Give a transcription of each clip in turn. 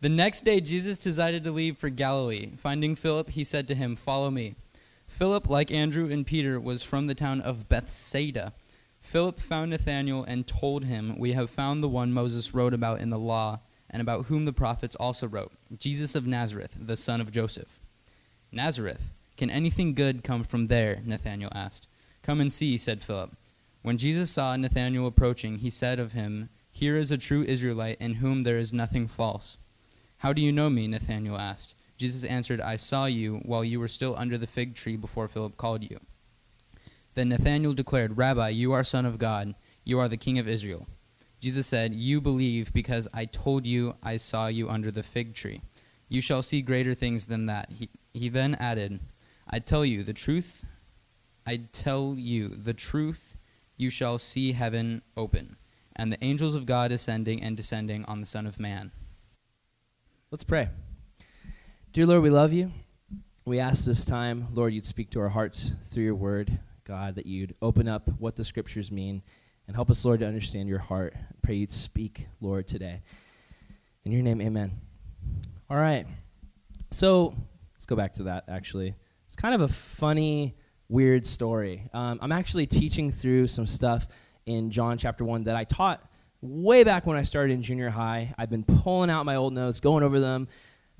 The next day, Jesus decided to leave for Galilee. Finding Philip, he said to him, Follow me. Philip, like Andrew and Peter, was from the town of Bethsaida. Philip found Nathanael and told him, We have found the one Moses wrote about in the law, and about whom the prophets also wrote, Jesus of Nazareth, the son of Joseph. Nazareth, can anything good come from there? Nathanael asked. Come and see, said Philip. When Jesus saw Nathanael approaching, he said of him, Here is a true Israelite in whom there is nothing false. How do you know me? Nathanael asked. Jesus answered, I saw you while you were still under the fig tree before Philip called you. Then Nathanael declared, Rabbi, you are Son of God. You are the King of Israel. Jesus said, You believe because I told you I saw you under the fig tree. You shall see greater things than that. He, he then added, I tell you the truth. I tell you the truth. You shall see heaven open, and the angels of God ascending and descending on the Son of Man. Let's pray. Dear Lord, we love you. We ask this time, Lord, you'd speak to our hearts through your word, God, that you'd open up what the scriptures mean and help us, Lord, to understand your heart. pray you'd speak, Lord, today. In your name, amen. All right. So let's go back to that, actually. It's kind of a funny, weird story. Um, I'm actually teaching through some stuff in John chapter 1 that I taught way back when I started in junior high. I've been pulling out my old notes, going over them,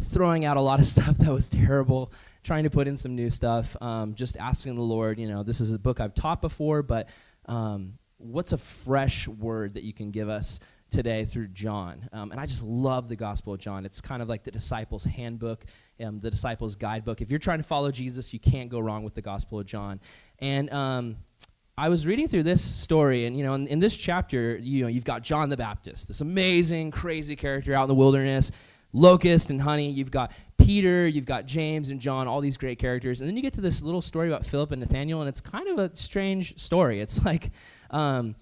throwing out a lot of stuff that was terrible, trying to put in some new stuff, um, just asking the Lord, you know, this is a book I've taught before, but um, what's a fresh word that you can give us today through John? Um, and I just love the Gospel of John. It's kind of like the disciples' handbook, um, the disciples' guidebook. If you're trying to follow Jesus, you can't go wrong with the Gospel of John. And um, I was reading through this story, and you know, in, in, this chapter, you know, you've got John the Baptist, this amazing, crazy character out in the wilderness, locust and honey. You've got Peter, you've got James and John, all these great characters, and then you get to this little story about Philip and Nathaniel, and it's kind of a strange story. It's like, um,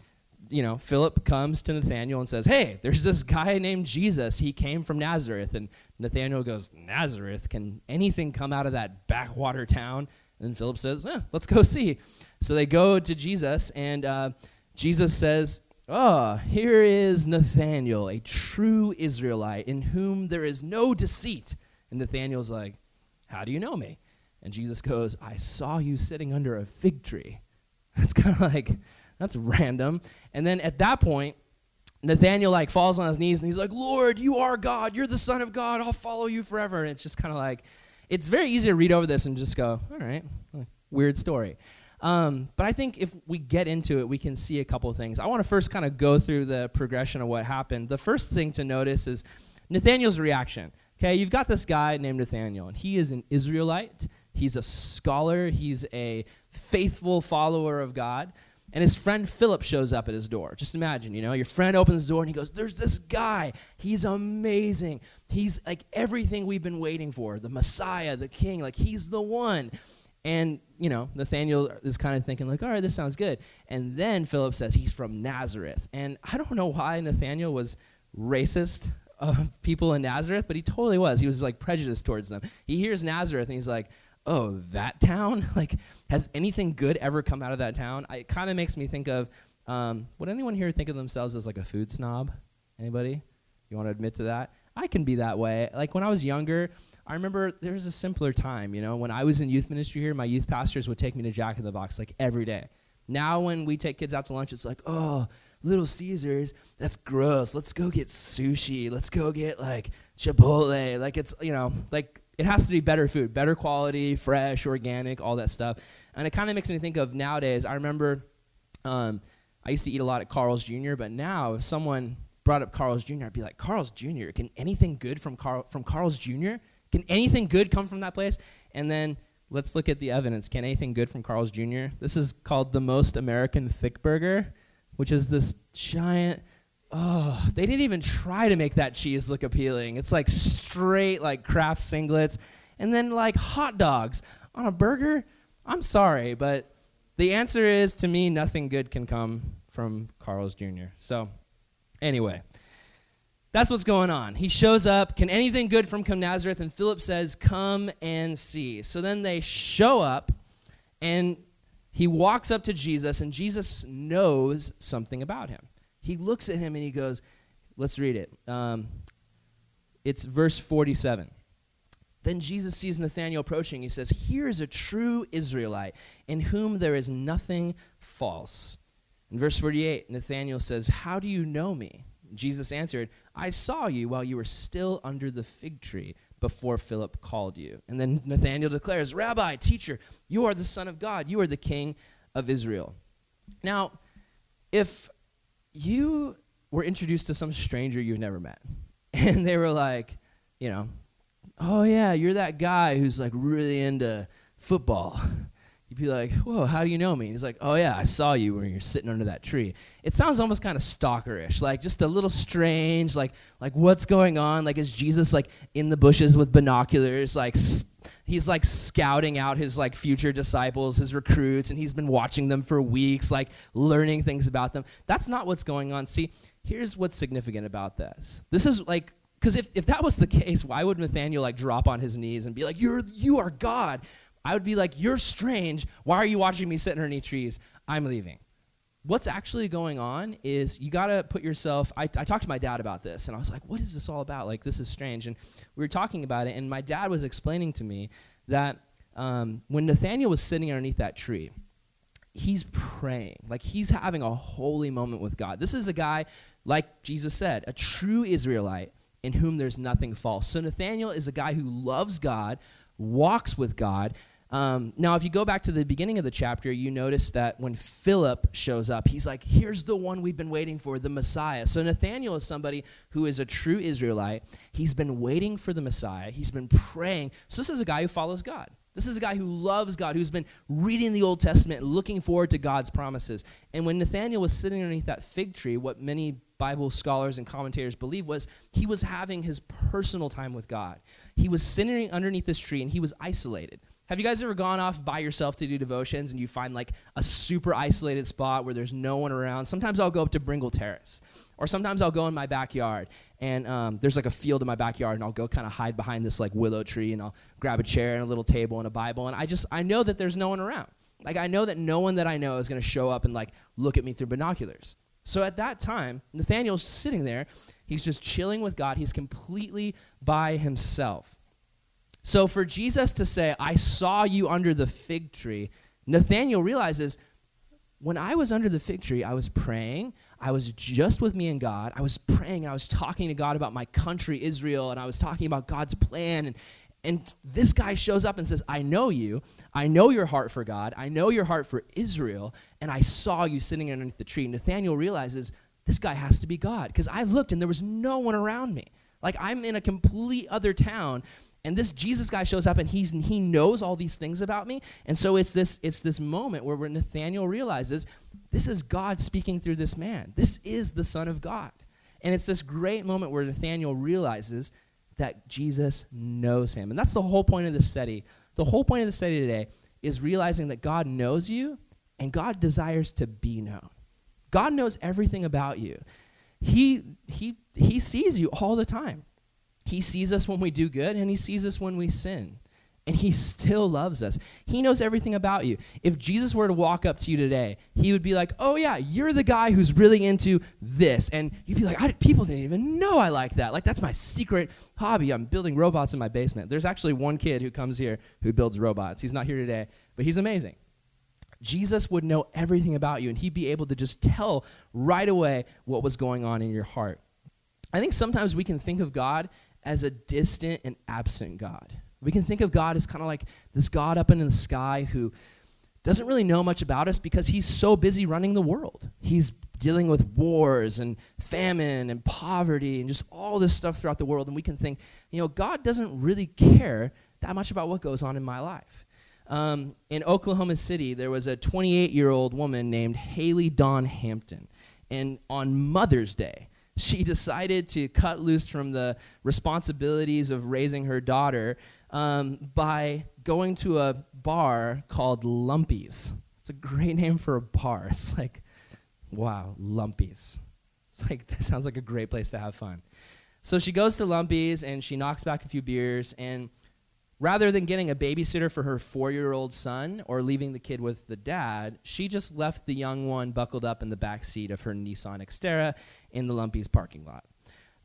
you know, Philip comes to Nathaniel and says, "Hey, there's this guy named Jesus. He came from Nazareth." And Nathaniel goes, "Nazareth? Can anything come out of that backwater town?" And Philip says, eh, "Let's go see." So they go to Jesus, and uh, Jesus says, Oh, here is Nathanael, a true Israelite, in whom there is no deceit. And Nathanael's like, How do you know me? And Jesus goes, I saw you sitting under a fig tree. That's kind of like, that's random. And then at that point, Nathanael like falls on his knees and he's like, Lord, you are God. You're the Son of God. I'll follow you forever. And it's just kind of like, it's very easy to read over this and just go, all right, weird story. Um, but I think if we get into it, we can see a couple of things. I want to first kind of go through the progression of what happened. The first thing to notice is Nathaniel's reaction. Okay, you've got this guy named Nathaniel, and he is an Israelite. He's a scholar. He's a faithful follower of God. And his friend Philip shows up at his door. Just imagine, you know, your friend opens the door and he goes, There's this guy. He's amazing. He's like everything we've been waiting for the Messiah, the King. Like, he's the one. And, you know, Nathaniel is kind of thinking, like, all right, this sounds good. And then Philip says he's from Nazareth. And I don't know why Nathaniel was racist of people in Nazareth, but he totally was. He was like prejudiced towards them. He hears Nazareth and he's like, oh, that town? Like, has anything good ever come out of that town? I, it kind of makes me think of, um, would anyone here think of themselves as like a food snob? Anybody? You want to admit to that? I can be that way. Like when I was younger, I remember there was a simpler time, you know, when I was in youth ministry here, my youth pastors would take me to Jack in the Box like every day. Now when we take kids out to lunch, it's like, oh, Little Caesars, that's gross. Let's go get sushi. Let's go get like Chipotle. Like it's, you know, like it has to be better food, better quality, fresh, organic, all that stuff. And it kind of makes me think of nowadays. I remember um, I used to eat a lot at Carl's Jr., but now if someone brought up Carl's Jr., I'd be like, Carl's Jr., can anything good from, Carl, from Carl's Jr.? Can anything good come from that place? And then let's look at the evidence. Can anything good from Carl's Jr.? This is called the most American thick burger, which is this giant. Oh, they didn't even try to make that cheese look appealing. It's like straight like Kraft singlets, and then like hot dogs on a burger. I'm sorry, but the answer is to me, nothing good can come from Carl's Jr. So, anyway. That's what's going on. He shows up. Can anything good from come Nazareth? And Philip says, Come and see. So then they show up, and he walks up to Jesus, and Jesus knows something about him. He looks at him and he goes, Let's read it. Um, It's verse 47. Then Jesus sees Nathanael approaching. He says, Here is a true Israelite in whom there is nothing false. In verse 48, Nathanael says, How do you know me? Jesus answered, I saw you while you were still under the fig tree before Philip called you. And then Nathanael declares, Rabbi, teacher, you are the Son of God. You are the King of Israel. Now, if you were introduced to some stranger you've never met, and they were like, you know, oh yeah, you're that guy who's like really into football. You'd be like, whoa, how do you know me? And he's like, oh yeah, I saw you when you're sitting under that tree. It sounds almost kind of stalkerish, like just a little strange, like like what's going on? Like is Jesus like in the bushes with binoculars, like he's like scouting out his like future disciples, his recruits, and he's been watching them for weeks, like learning things about them. That's not what's going on. See, here's what's significant about this. This is like because if, if that was the case, why would Nathaniel like drop on his knees and be like, You're you are God? I would be like, You're strange. Why are you watching me sit underneath trees? I'm leaving. What's actually going on is you got to put yourself. I, I talked to my dad about this, and I was like, What is this all about? Like, this is strange. And we were talking about it, and my dad was explaining to me that um, when Nathaniel was sitting underneath that tree, he's praying. Like he's having a holy moment with God. This is a guy, like Jesus said, a true Israelite in whom there's nothing false. So Nathaniel is a guy who loves God, walks with God. Um, now, if you go back to the beginning of the chapter, you notice that when Philip shows up, he's like, Here's the one we've been waiting for, the Messiah. So Nathaniel is somebody who is a true Israelite. He's been waiting for the Messiah, he's been praying. So this is a guy who follows God. This is a guy who loves God, who's been reading the Old Testament, looking forward to God's promises. And when Nathaniel was sitting underneath that fig tree, what many Bible scholars and commentators believe was he was having his personal time with God. He was sitting underneath this tree and he was isolated. Have you guys ever gone off by yourself to do devotions and you find like a super isolated spot where there's no one around? Sometimes I'll go up to Bringle Terrace, or sometimes I'll go in my backyard and um, there's like a field in my backyard and I'll go kind of hide behind this like willow tree and I'll grab a chair and a little table and a Bible and I just I know that there's no one around. Like I know that no one that I know is going to show up and like look at me through binoculars. So at that time, Nathaniel's sitting there. He's just chilling with God. He's completely by himself. So for Jesus to say, I saw you under the fig tree, Nathaniel realizes when I was under the fig tree, I was praying. I was just with me and God. I was praying and I was talking to God about my country, Israel, and I was talking about God's plan. And, and this guy shows up and says, I know you. I know your heart for God. I know your heart for Israel. And I saw you sitting underneath the tree. Nathaniel realizes this guy has to be God because I looked and there was no one around me. Like I'm in a complete other town and this Jesus guy shows up and he's, he knows all these things about me. And so it's this, it's this moment where, Nathaniel realizes this is God speaking through this man. This is the Son of God. And it's this great moment where Nathaniel realizes that Jesus knows him. And that's the whole point of the study. The whole point of the study today is realizing that God knows you and God desires to be known. God knows everything about you. He, he, he sees you all the time. He sees us when we do good, and He sees us when we sin. And He still loves us. He knows everything about you. If Jesus were to walk up to you today, He would be like, Oh, yeah, you're the guy who's really into this. And you'd be like, People didn't even know I like that. Like, that's my secret hobby. I'm building robots in my basement. There's actually one kid who comes here who builds robots. He's not here today, but he's amazing. Jesus would know everything about you, and He'd be able to just tell right away what was going on in your heart. I think sometimes we can think of God as a distant and absent God. We can think of God as kind of like this God up in the sky who doesn't really know much about us because he's so busy running the world. He's dealing with wars and famine and poverty and just all this stuff throughout the world. And we can think, you know, God doesn't really care that much about what goes on in my life. Um, in Oklahoma City, there was a 28 year old woman named Haley Dawn Hampton. And on Mother's Day, she decided to cut loose from the responsibilities of raising her daughter um, by going to a bar called Lumpy's. It's a great name for a bar. It's like, wow, Lumpy's. It's like, that sounds like a great place to have fun. So she goes to Lumpy's and she knocks back a few beers and Rather than getting a babysitter for her four year old son or leaving the kid with the dad, she just left the young one buckled up in the back seat of her Nissan Xterra in the Lumpy's parking lot.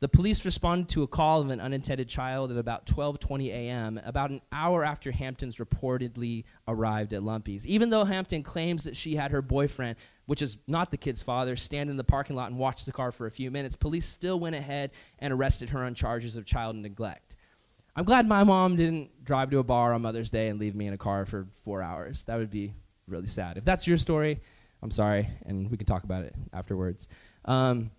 The police responded to a call of an unintended child at about 12:20 a.m., about an hour after Hampton's reportedly arrived at Lumpy's. Even though Hampton claims that she had her boyfriend, which is not the kid's father, stand in the parking lot and watch the car for a few minutes, police still went ahead and arrested her on charges of child neglect. I'm glad my mom didn't drive to a bar on Mother's Day and leave me in a car for 4 hours. That would be really sad. If that's your story, I'm sorry, and we can talk about it afterwards. Um,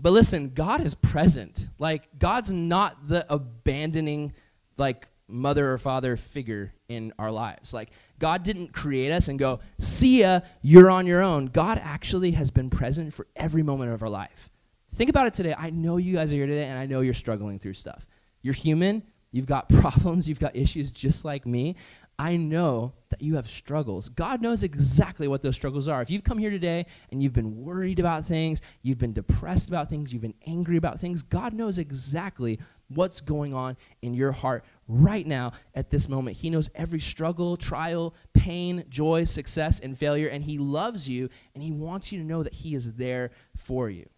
but listen, God is present. Like, God's not the abandoning, like, mother or father figure in our lives. Like, God didn't create us and go, see ya, you're on your own. God actually has been present for every moment of our life. Think about it today. I know you guys are here today, and I know you're struggling through stuff. You're human. You've got problems. You've got issues just like me. I know that you have struggles. God knows exactly what those struggles are. If you've come here today and you've been worried about things, you've been depressed about things, you've been angry about things, God knows exactly what's going on in your heart right now at this moment. He knows every struggle, trial, pain, joy, success, and failure, and He loves you and He wants you to know that He is there for you.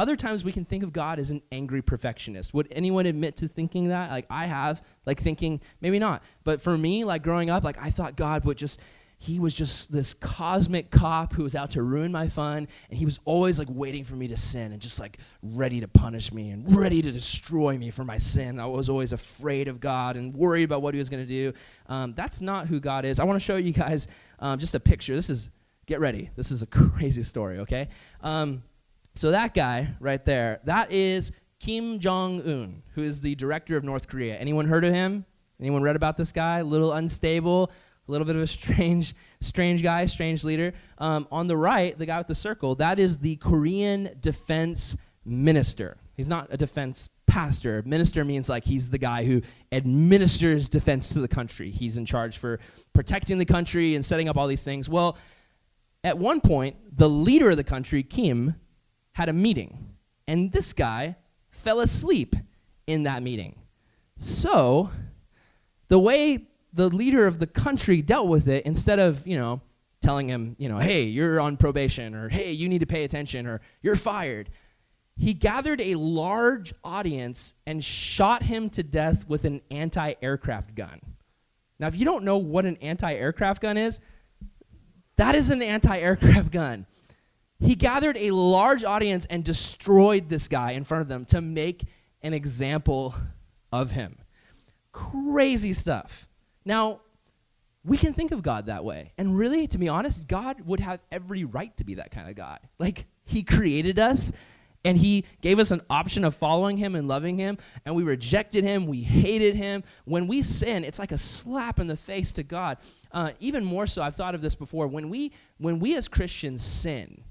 Other times we can think of God as an angry perfectionist. Would anyone admit to thinking that? Like I have, like thinking, maybe not. But for me, like growing up, like I thought God would just he was just this cosmic cop who was out to ruin my fun and he was always like waiting for me to sin and just like ready to punish me and ready to destroy me for my sin i was always afraid of god and worried about what he was going to do um, that's not who god is i want to show you guys um, just a picture this is get ready this is a crazy story okay um, so that guy right there, that is Kim Jong Un, who is the director of North Korea. Anyone heard of him? Anyone read about this guy? A little unstable, a little bit of a strange, strange guy, strange leader. Um, on the right, the guy with the circle, that is the Korean defense minister. He's not a defense pastor. Minister means like he's the guy who administers defense to the country. He's in charge for protecting the country and setting up all these things. Well, at one point, the leader of the country, Kim, had a meeting, and this guy fell asleep in that meeting. So, the way the leader of the country dealt with it, instead of, you know, telling him, you know, hey, you're on probation, or hey, you need to pay attention, or you're fired, he gathered a large audience and shot him to death with an anti aircraft gun. Now, if you don't know what an anti aircraft gun is, that is an anti aircraft gun. He gathered a large audience and destroyed this guy in front of them to make an example of him. Crazy stuff. Now, we can think of God that way. And really, to be honest, God would have every right to be that kind of God. Like, He created us and He gave us an option of following Him and loving Him, and we rejected Him, we hated Him. When we sin, it's like a slap in the face to God. Uh, even more so, I've thought of this before. When we, when we as Christians sin,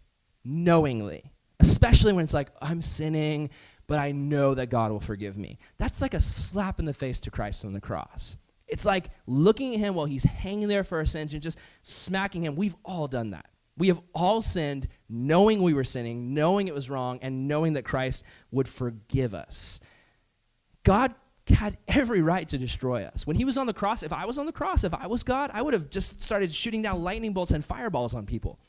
knowingly, especially when it's like, I'm sinning, but I know that God will forgive me. That's like a slap in the face to Christ on the cross. It's like looking at him while he's hanging there for our sins and just smacking him. We've all done that. We have all sinned knowing we were sinning, knowing it was wrong, and knowing that Christ would forgive us. God had every right to destroy us. When he was on the cross, if I was on the cross, if I was God, I would have just started shooting down lightning bolts and fireballs on people.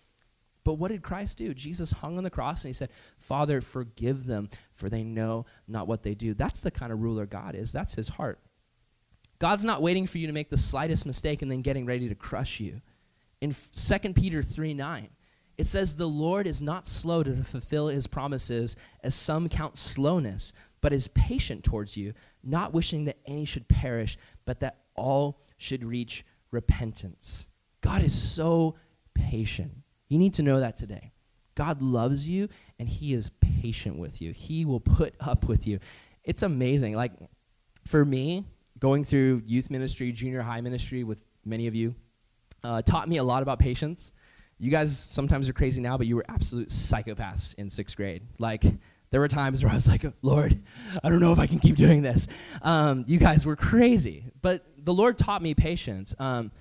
But what did Christ do? Jesus hung on the cross and he said, Father, forgive them, for they know not what they do. That's the kind of ruler God is. That's his heart. God's not waiting for you to make the slightest mistake and then getting ready to crush you. In 2 Peter 3 9, it says, The Lord is not slow to fulfill his promises, as some count slowness, but is patient towards you, not wishing that any should perish, but that all should reach repentance. God is so patient. You need to know that today. God loves you and he is patient with you. He will put up with you. It's amazing. Like for me, going through youth ministry, junior high ministry with many of you, uh, taught me a lot about patience. You guys sometimes are crazy now, but you were absolute psychopaths in sixth grade. Like, there were times where I was like, Lord, I don't know if I can keep doing this. Um, you guys were crazy. But the Lord taught me patience. Um,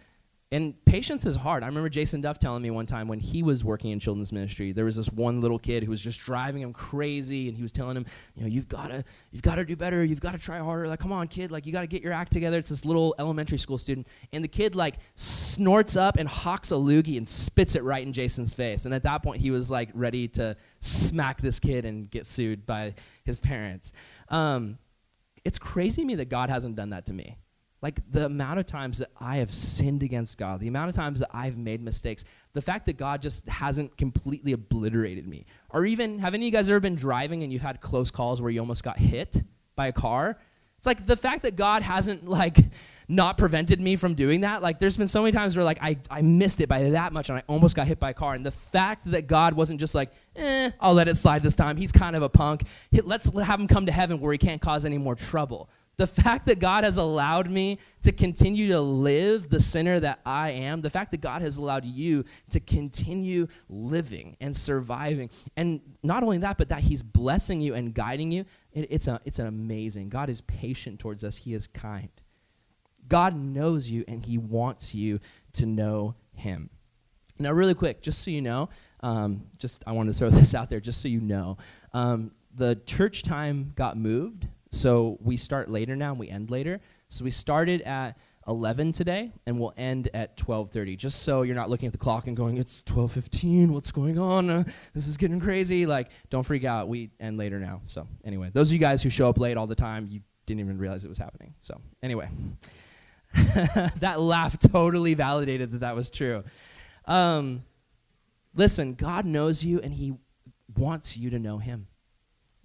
and patience is hard. I remember Jason Duff telling me one time when he was working in children's ministry, there was this one little kid who was just driving him crazy, and he was telling him, you know, you've gotta, you've gotta do better, you've gotta try harder. Like, come on, kid, like you gotta get your act together. It's this little elementary school student, and the kid like snorts up and hawks a loogie and spits it right in Jason's face. And at that point, he was like ready to smack this kid and get sued by his parents. Um, it's crazy to me that God hasn't done that to me. Like the amount of times that I have sinned against God, the amount of times that I've made mistakes, the fact that God just hasn't completely obliterated me. Or even, have any of you guys ever been driving and you've had close calls where you almost got hit by a car? It's like the fact that God hasn't like not prevented me from doing that. Like there's been so many times where like I, I missed it by that much and I almost got hit by a car. And the fact that God wasn't just like, eh, I'll let it slide this time. He's kind of a punk. Let's have him come to heaven where he can't cause any more trouble. The fact that God has allowed me to continue to live the sinner that I am, the fact that God has allowed you to continue living and surviving, and not only that, but that He's blessing you and guiding you, it, it's, a, it's an amazing. God is patient towards us, He is kind. God knows you, and He wants you to know Him. Now, really quick, just so you know, um, just I want to throw this out there, just so you know, um, the church time got moved so we start later now and we end later. So we started at 11 today and we'll end at 12:30 just so you're not looking at the clock and going it's 12:15 what's going on? Uh, this is getting crazy. Like don't freak out. We end later now. So anyway those of you guys who show up late all the time you didn't even realize it was happening. So anyway that laugh totally validated that that was true. Um, listen God knows you and he wants you to know him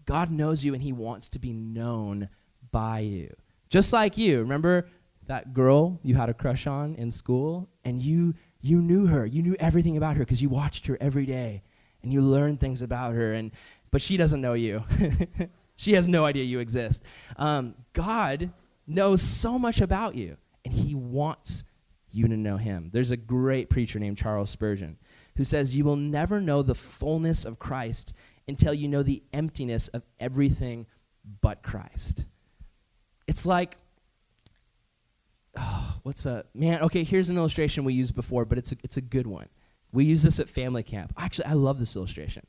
God knows you and he wants to be known by you. Just like you. Remember that girl you had a crush on in school and you you knew her. You knew everything about her because you watched her every day and you learned things about her and but she doesn't know you. she has no idea you exist. Um, God knows so much about you and he wants you to know him. There's a great preacher named Charles Spurgeon who says, You will never know the fullness of Christ until you know the emptiness of everything but Christ. It's like, oh, what's a, man, okay, here's an illustration we used before, but it's a, it's a good one. We use this at family camp. Actually, I love this illustration.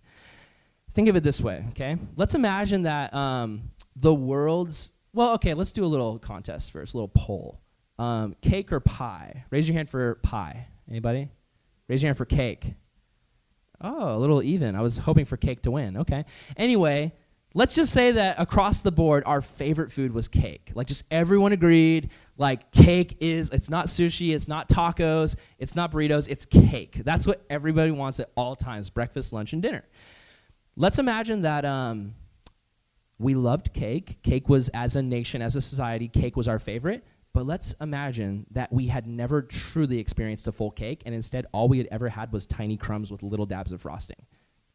Think of it this way, okay? Let's imagine that um, the world's, well, okay, let's do a little contest first, a little poll. Um, cake or pie? Raise your hand for pie. Anybody? Raise your hand for cake. Oh, a little even. I was hoping for cake to win. Okay. Anyway, let's just say that across the board, our favorite food was cake. Like, just everyone agreed, like, cake is, it's not sushi, it's not tacos, it's not burritos, it's cake. That's what everybody wants at all times breakfast, lunch, and dinner. Let's imagine that um, we loved cake. Cake was, as a nation, as a society, cake was our favorite. But let's imagine that we had never truly experienced a full cake, and instead all we had ever had was tiny crumbs with little dabs of frosting.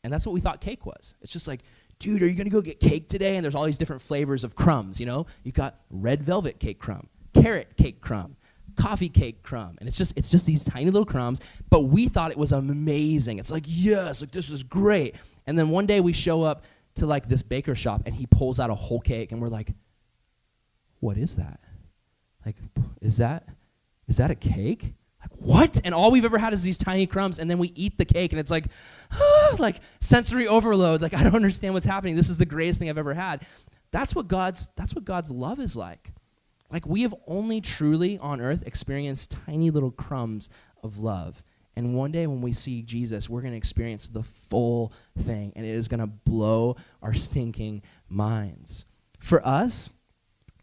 And that's what we thought cake was. It's just like, dude, are you gonna go get cake today? And there's all these different flavors of crumbs, you know? You've got red velvet cake crumb, carrot cake crumb, coffee cake crumb. And it's just it's just these tiny little crumbs, but we thought it was amazing. It's like, yes, like this is great. And then one day we show up to like this baker shop and he pulls out a whole cake and we're like, what is that? Like, is that is that a cake? Like, what? And all we've ever had is these tiny crumbs, and then we eat the cake, and it's like, ah, like sensory overload. Like, I don't understand what's happening. This is the greatest thing I've ever had. That's what God's that's what God's love is like. Like we have only truly on earth experienced tiny little crumbs of love. And one day when we see Jesus, we're going to experience the full thing, and it is going to blow our stinking minds. For us,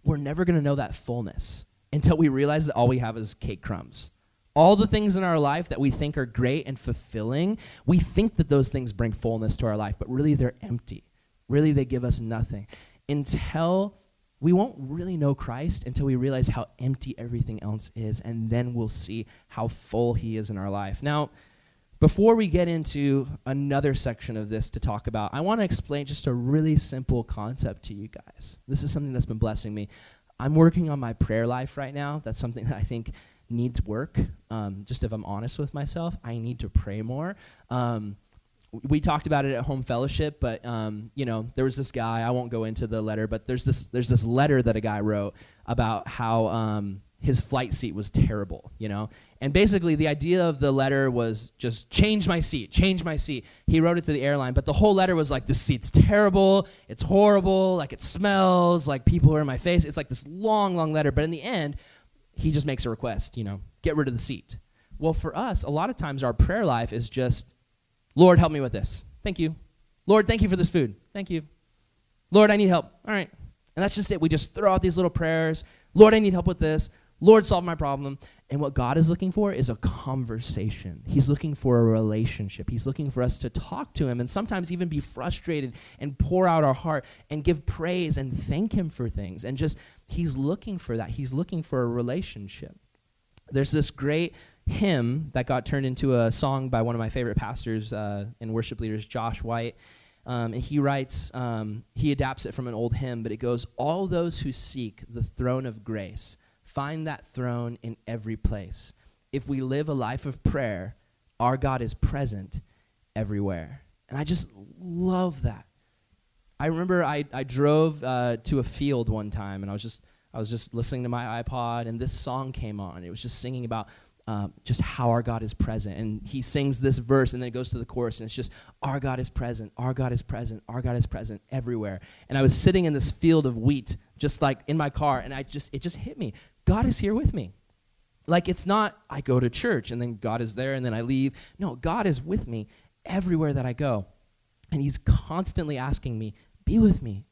we're never going to know that fullness until we realize that all we have is cake crumbs. All the things in our life that we think are great and fulfilling, we think that those things bring fullness to our life, but really they're empty. Really, they give us nothing. Until we won't really know Christ until we realize how empty everything else is, and then we'll see how full He is in our life. Now, before we get into another section of this to talk about, I want to explain just a really simple concept to you guys. This is something that's been blessing me. I'm working on my prayer life right now. That's something that I think needs work. Um, just if I'm honest with myself, I need to pray more. Um, we talked about it at home fellowship, but um, you know, there was this guy. I won't go into the letter, but there's this there's this letter that a guy wrote about how um, his flight seat was terrible. You know, and basically the idea of the letter was just change my seat, change my seat. He wrote it to the airline, but the whole letter was like, this seat's terrible, it's horrible, like it smells, like people are in my face. It's like this long, long letter. But in the end, he just makes a request, you know, get rid of the seat. Well, for us, a lot of times our prayer life is just, Lord, help me with this. Thank you. Lord, thank you for this food. Thank you. Lord, I need help. All right. And that's just it. We just throw out these little prayers. Lord, I need help with this. Lord, solve my problem. And what God is looking for is a conversation. He's looking for a relationship. He's looking for us to talk to Him and sometimes even be frustrated and pour out our heart and give praise and thank Him for things. And just, He's looking for that. He's looking for a relationship. There's this great hymn that got turned into a song by one of my favorite pastors uh, and worship leaders, Josh White. Um, and he writes, um, he adapts it from an old hymn, but it goes, All those who seek the throne of grace find that throne in every place. If we live a life of prayer, our God is present everywhere. And I just love that. I remember I, I drove uh, to a field one time and I was just I was just listening to my iPod and this song came on. It was just singing about um, just how our God is present. And he sings this verse and then it goes to the chorus and it's just, Our God is present, our God is present, our God is present everywhere. And I was sitting in this field of wheat, just like in my car, and I just, it just hit me. God is here with me. Like it's not, I go to church and then God is there and then I leave. No, God is with me everywhere that I go. And he's constantly asking me, Be with me,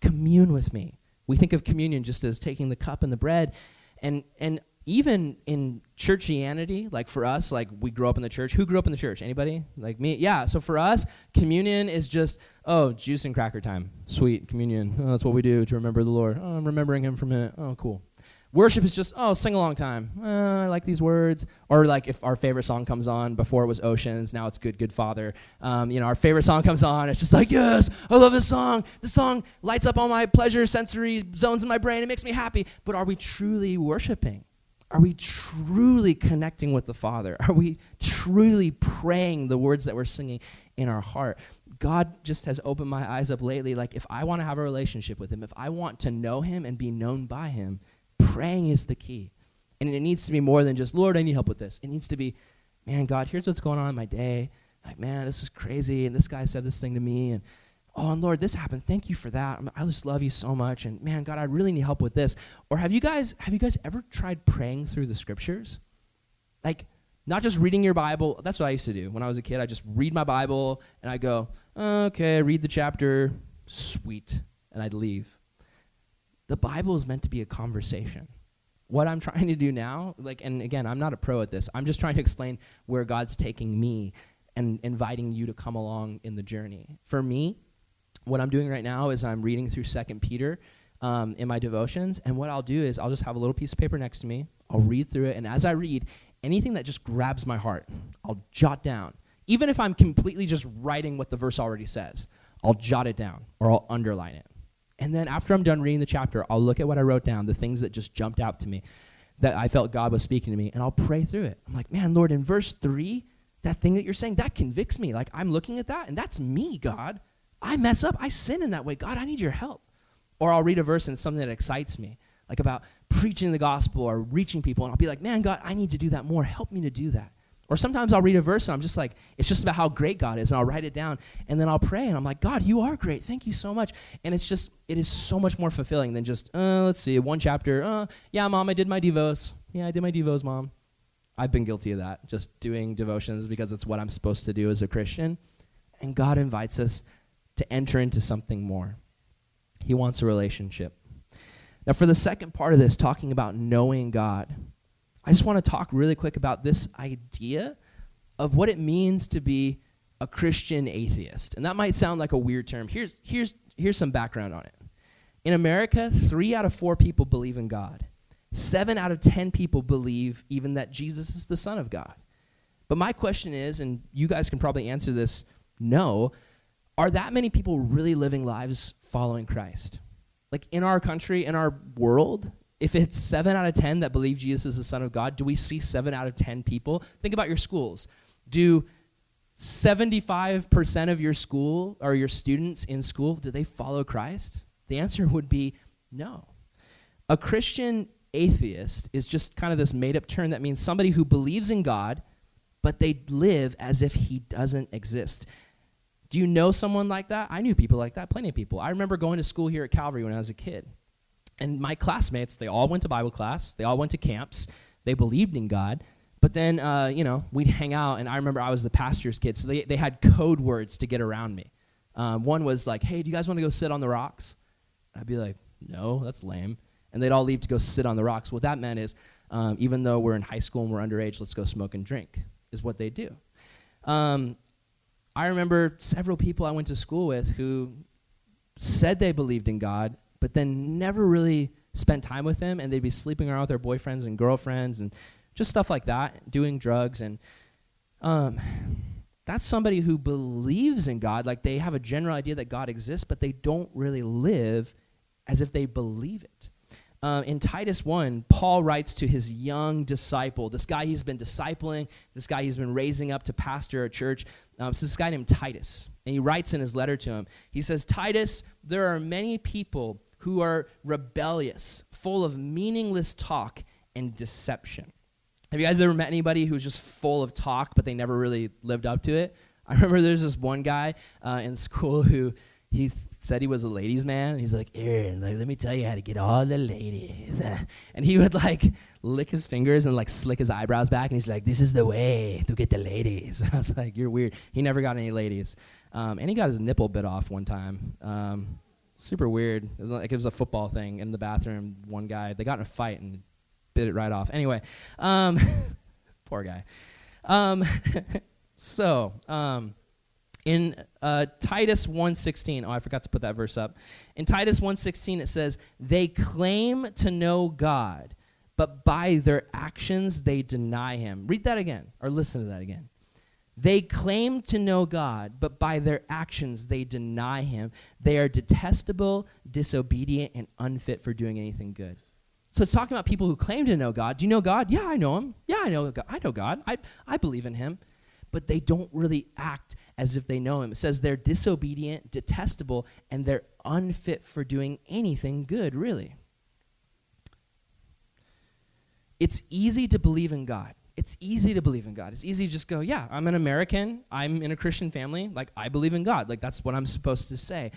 commune with me. We think of communion just as taking the cup and the bread. And, and even in churchianity, like for us, like we grew up in the church. Who grew up in the church? Anybody? Like me? Yeah. So for us, communion is just, oh, juice and cracker time. Sweet communion. Oh, that's what we do to remember the Lord. Oh, I'm remembering him for a minute. Oh, cool. Worship is just, oh, sing along time. Uh, I like these words. Or like if our favorite song comes on, before it was Oceans, now it's Good, Good Father. Um, you know, our favorite song comes on, it's just like, yes, I love this song. This song lights up all my pleasure sensory zones in my brain. It makes me happy. But are we truly worshiping? Are we truly connecting with the Father? Are we truly praying the words that we're singing in our heart? God just has opened my eyes up lately. Like, if I want to have a relationship with Him, if I want to know Him and be known by Him, praying is the key. And it needs to be more than just, Lord, I need help with this. It needs to be, man, God, here's what's going on in my day. Like, man, this is crazy. And this guy said this thing to me. And oh, and Lord, this happened. Thank you for that. I just love you so much. And man, God, I really need help with this. Or have you guys have you guys ever tried praying through the scriptures? Like not just reading your Bible. That's what I used to do when I was a kid. I just read my Bible and I go, okay, read the chapter, sweet, and I'd leave. The Bible is meant to be a conversation. What I'm trying to do now, like, and again, I'm not a pro at this. I'm just trying to explain where God's taking me and inviting you to come along in the journey. For me, what I'm doing right now is I'm reading through Second Peter um, in my devotions, and what I'll do is I'll just have a little piece of paper next to me. I'll read through it, and as I read, anything that just grabs my heart, I'll jot down. Even if I'm completely just writing what the verse already says, I'll jot it down or I'll underline it. And then after I'm done reading the chapter, I'll look at what I wrote down, the things that just jumped out to me, that I felt God was speaking to me, and I'll pray through it. I'm like, man, Lord, in verse three, that thing that you're saying, that convicts me. Like I'm looking at that, and that's me, God. I mess up. I sin in that way. God, I need your help. Or I'll read a verse and it's something that excites me, like about preaching the gospel or reaching people, and I'll be like, man, God, I need to do that more. Help me to do that. Or sometimes I'll read a verse and I'm just like, it's just about how great God is, and I'll write it down, and then I'll pray, and I'm like, God, you are great. Thank you so much. And it's just, it is so much more fulfilling than just, uh, let's see, one chapter. Uh, yeah, mom, I did my devos. Yeah, I did my devos, mom. I've been guilty of that, just doing devotions because it's what I'm supposed to do as a Christian. And God invites us to enter into something more. He wants a relationship. Now, for the second part of this, talking about knowing God, I just want to talk really quick about this idea of what it means to be a Christian atheist. And that might sound like a weird term. Here's, here's, here's some background on it. In America, three out of four people believe in God. Seven out of ten people believe even that Jesus is the Son of God. But my question is, and you guys can probably answer this no, are that many people really living lives following Christ? Like in our country, in our world, if it's seven out of 10 that believe Jesus is the Son of God, do we see seven out of 10 people? Think about your schools. Do 75% of your school or your students in school, do they follow Christ? The answer would be no. A Christian atheist is just kind of this made up term that means somebody who believes in God, but they live as if he doesn't exist. Do you know someone like that? I knew people like that, plenty of people. I remember going to school here at Calvary when I was a kid. And my classmates, they all went to Bible class, they all went to camps, they believed in God. But then, uh, you know, we'd hang out, and I remember I was the pastor's kid, so they, they had code words to get around me. Um, one was like, "Hey, do you guys want to go sit on the rocks?" I'd be like, "No, that's lame." And they'd all leave to go sit on the rocks. What that meant is, um, even though we're in high school and we're underage, let's go smoke and drink. Is what they do. Um, I remember several people I went to school with who said they believed in God, but then never really spent time with Him, and they'd be sleeping around with their boyfriends and girlfriends and just stuff like that, doing drugs. And um, that's somebody who believes in God, like they have a general idea that God exists, but they don't really live as if they believe it. Uh, in Titus 1, Paul writes to his young disciple, this guy he's been discipling, this guy he's been raising up to pastor a church. Um, so this guy named Titus. And he writes in his letter to him, he says, Titus, there are many people who are rebellious, full of meaningless talk and deception. Have you guys ever met anybody who's just full of talk, but they never really lived up to it? I remember there's this one guy uh, in school who he said he was a ladies' man. He's like, Aaron, like, let me tell you how to get all the ladies. and he would like lick his fingers and like slick his eyebrows back. And he's like, this is the way to get the ladies. I was like, you're weird. He never got any ladies. Um, and he got his nipple bit off one time. Um, super weird. It was like it was a football thing in the bathroom. One guy, they got in a fight and bit it right off. Anyway, um, poor guy. Um, so, um, in uh, Titus 1:16, oh, I forgot to put that verse up. In Titus 1:16, it says, "They claim to know God, but by their actions they deny Him." Read that again, or listen to that again. They claim to know God, but by their actions they deny Him. They are detestable, disobedient, and unfit for doing anything good. So it's talking about people who claim to know God. Do you know God? Yeah, I know Him. Yeah, I know God. I know God. I, I believe in Him. But they don't really act as if they know him. It says they're disobedient, detestable, and they're unfit for doing anything good, really. It's easy to believe in God. It's easy to believe in God. It's easy to just go, yeah, I'm an American. I'm in a Christian family. Like, I believe in God. Like, that's what I'm supposed to say.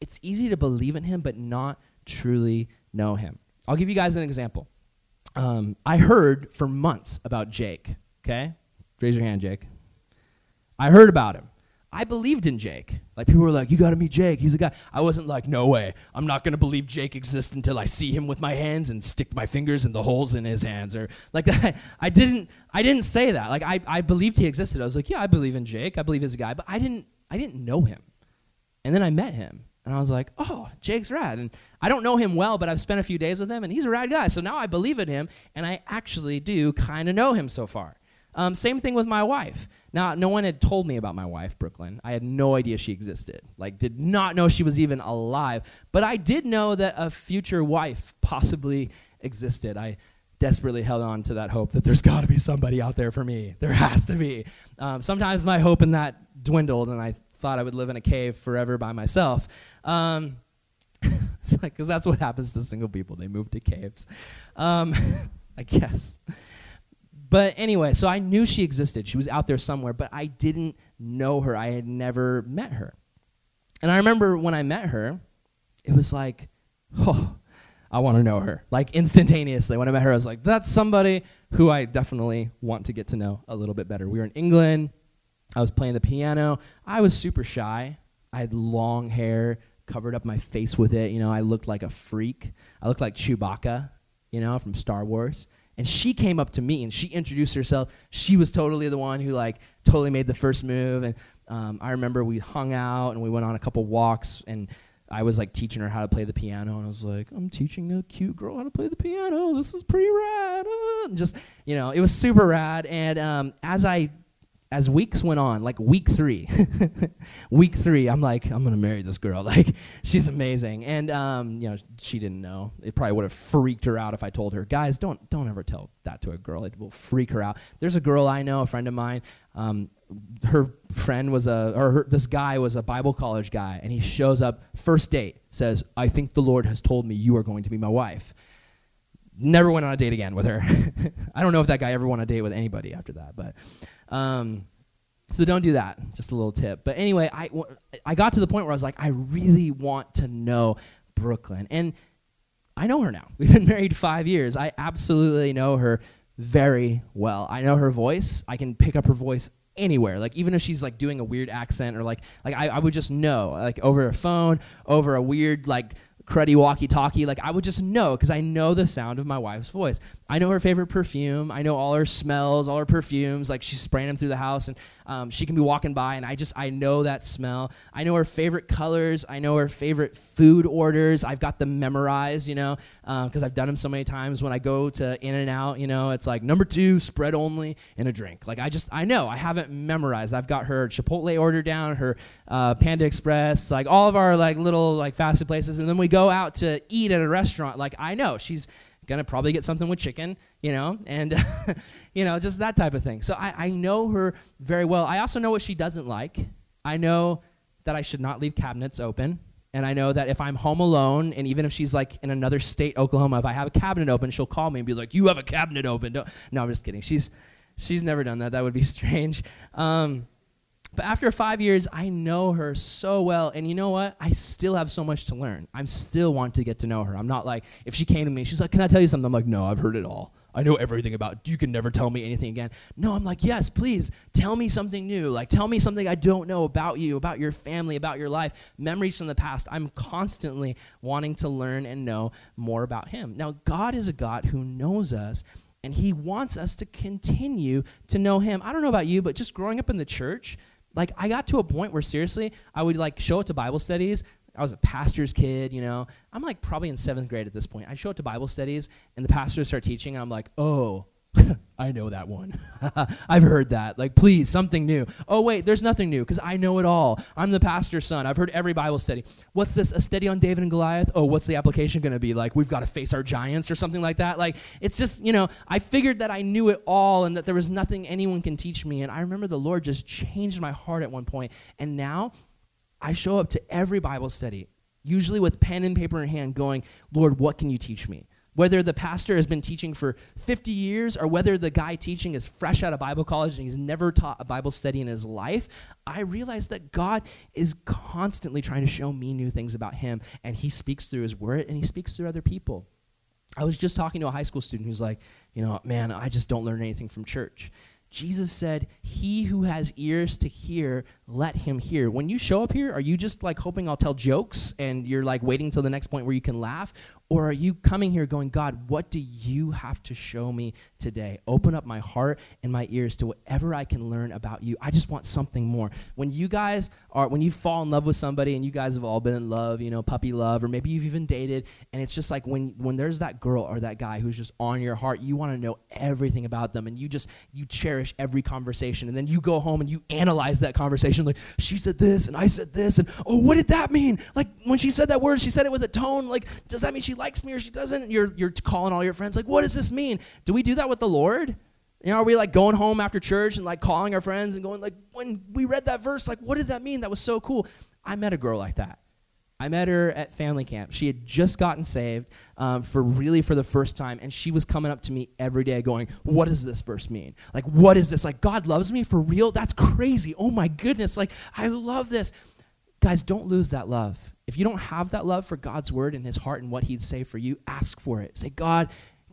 It's easy to believe in Him, but not truly know Him. I'll give you guys an example. Um, I heard for months about Jake, okay? Raise your hand, Jake. I heard about him. I believed in Jake. Like people were like, "You got to meet Jake. He's a guy." I wasn't like, "No way. I'm not going to believe Jake exists until I see him with my hands and stick my fingers in the holes in his hands." Or like. I didn't. I didn't say that. Like I, I believed he existed. I was like, "Yeah, I believe in Jake. I believe he's a guy." But I didn't. I didn't know him. And then I met him, and I was like, "Oh, Jake's rad." And I don't know him well, but I've spent a few days with him, and he's a rad guy. So now I believe in him, and I actually do kind of know him so far. Um, same thing with my wife. Now, no one had told me about my wife, Brooklyn. I had no idea she existed. Like, did not know she was even alive. But I did know that a future wife possibly existed. I desperately held on to that hope that there's got to be somebody out there for me. There has to be. Um, sometimes my hope in that dwindled, and I thought I would live in a cave forever by myself. Um, like, because that's what happens to single people. They move to caves. Um, I guess. But anyway, so I knew she existed. She was out there somewhere, but I didn't know her. I had never met her. And I remember when I met her, it was like, oh, I want to know her. Like instantaneously, when I met her, I was like, that's somebody who I definitely want to get to know a little bit better. We were in England. I was playing the piano. I was super shy. I had long hair, covered up my face with it. You know, I looked like a freak. I looked like Chewbacca, you know, from Star Wars and she came up to me and she introduced herself. She was totally the one who like totally made the first move. And um, i remember we hung out and we went on a couple walks and i was like teaching her how to play the piano. And i was like i'm teaching a cute girl how to play the piano. This is pretty rad. Uh, just you know it was super rad. And um, as i as weeks went on, like week three, week three, I'm like, I'm gonna marry this girl. Like, she's amazing. And um, you know, she didn't know. It probably would have freaked her out if I told her, guys, don't don't ever tell that to a girl. It will freak her out. There's a girl I know, a friend of mine. Um, her friend was a, or her, this guy was a Bible college guy, and he shows up first date, says, I think the Lord has told me you are going to be my wife. Never went on a date again with her. I don't know if that guy ever went on a date with anybody after that, but. Um, so don't do that. Just a little tip. But anyway, I, I got to the point where I was like, I really want to know Brooklyn. And I know her now. We've been married five years. I absolutely know her very well. I know her voice. I can pick up her voice anywhere. Like even if she's like doing a weird accent or like like I, I would just know like over a phone, over a weird like cruddy walkie talkie. Like I would just know because I know the sound of my wife's voice. I know her favorite perfume. I know all her smells, all her perfumes. Like she's spraying them through the house, and um, she can be walking by, and I just I know that smell. I know her favorite colors. I know her favorite food orders. I've got them memorized, you know, because um, I've done them so many times. When I go to In-N-Out, you know, it's like number two, spread only, and a drink. Like I just I know I haven't memorized. I've got her Chipotle order down, her uh, Panda Express, like all of our like little like fast food places, and then we go out to eat at a restaurant. Like I know she's gonna probably get something with chicken, you know, and you know, just that type of thing. So I, I know her very well. I also know what she doesn't like. I know that I should not leave cabinets open. And I know that if I'm home alone, and even if she's like in another state, Oklahoma, if I have a cabinet open, she'll call me and be like, "You have a cabinet open." No, no I'm just kidding. She's she's never done that. That would be strange. Um, but after five years, I know her so well. And you know what? I still have so much to learn. I'm still want to get to know her. I'm not like, if she came to me, she's like, Can I tell you something? I'm like, No, I've heard it all. I know everything about you can never tell me anything again. No, I'm like, yes, please tell me something new. Like tell me something I don't know about you, about your family, about your life, memories from the past. I'm constantly wanting to learn and know more about him. Now, God is a God who knows us and he wants us to continue to know him. I don't know about you, but just growing up in the church, like I got to a point where seriously, I would like show up to Bible studies. I was a pastor's kid, you know. I'm like probably in seventh grade at this point. I show up to Bible studies, and the pastors start teaching, and I'm like, oh, I know that one. I've heard that. Like, please, something new. Oh, wait, there's nothing new because I know it all. I'm the pastor's son. I've heard every Bible study. What's this? A study on David and Goliath? Oh, what's the application going to be? Like, we've got to face our giants or something like that? Like, it's just, you know, I figured that I knew it all and that there was nothing anyone can teach me. And I remember the Lord just changed my heart at one point. And now I show up to every Bible study, usually with pen and paper in hand, going, Lord, what can you teach me? Whether the pastor has been teaching for 50 years or whether the guy teaching is fresh out of Bible college and he's never taught a Bible study in his life, I realize that God is constantly trying to show me new things about him. And he speaks through his word and he speaks through other people. I was just talking to a high school student who's like, you know, man, I just don't learn anything from church. Jesus said, He who has ears to hear, let him hear. When you show up here, are you just like hoping I'll tell jokes and you're like waiting till the next point where you can laugh? Or are you coming here going, God, what do you have to show me today? Open up my heart and my ears to whatever I can learn about you. I just want something more. When you guys are, when you fall in love with somebody and you guys have all been in love, you know, puppy love, or maybe you've even dated, and it's just like when, when there's that girl or that guy who's just on your heart, you want to know everything about them and you just, you cherish every conversation. And then you go home and you analyze that conversation like, she said this and I said this, and oh, what did that mean? Like when she said that word, she said it with a tone. Like, does that mean she likes me or she doesn't. You're, you're calling all your friends, like, what does this mean? Do we do that with the Lord? You know, are we like going home after church and like calling our friends and going, like, when we read that verse, like, what did that mean? That was so cool. I met a girl like that. I met her at family camp. She had just gotten saved um, for really for the first time, and she was coming up to me every day going, What does this verse mean? Like, what is this? Like, God loves me for real? That's crazy. Oh my goodness. Like, I love this. Guys, don't lose that love. If you don't have that love for God's word and his heart and what he'd say for you, ask for it. Say, God,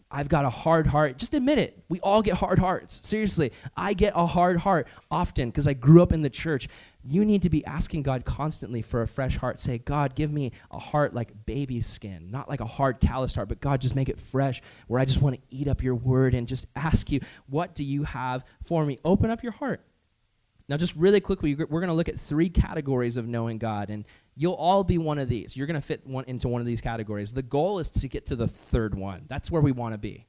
I've got a hard heart. Just admit it. We all get hard hearts. Seriously, I get a hard heart often because I grew up in the church. You need to be asking God constantly for a fresh heart. Say, God, give me a heart like baby skin, not like a hard, calloused heart, but God, just make it fresh where I just want to eat up your word and just ask you, what do you have for me? Open up your heart. Now, just really quickly, we're going to look at three categories of knowing God. And You'll all be one of these. You're going to fit one into one of these categories. The goal is to get to the third one. That's where we want to be.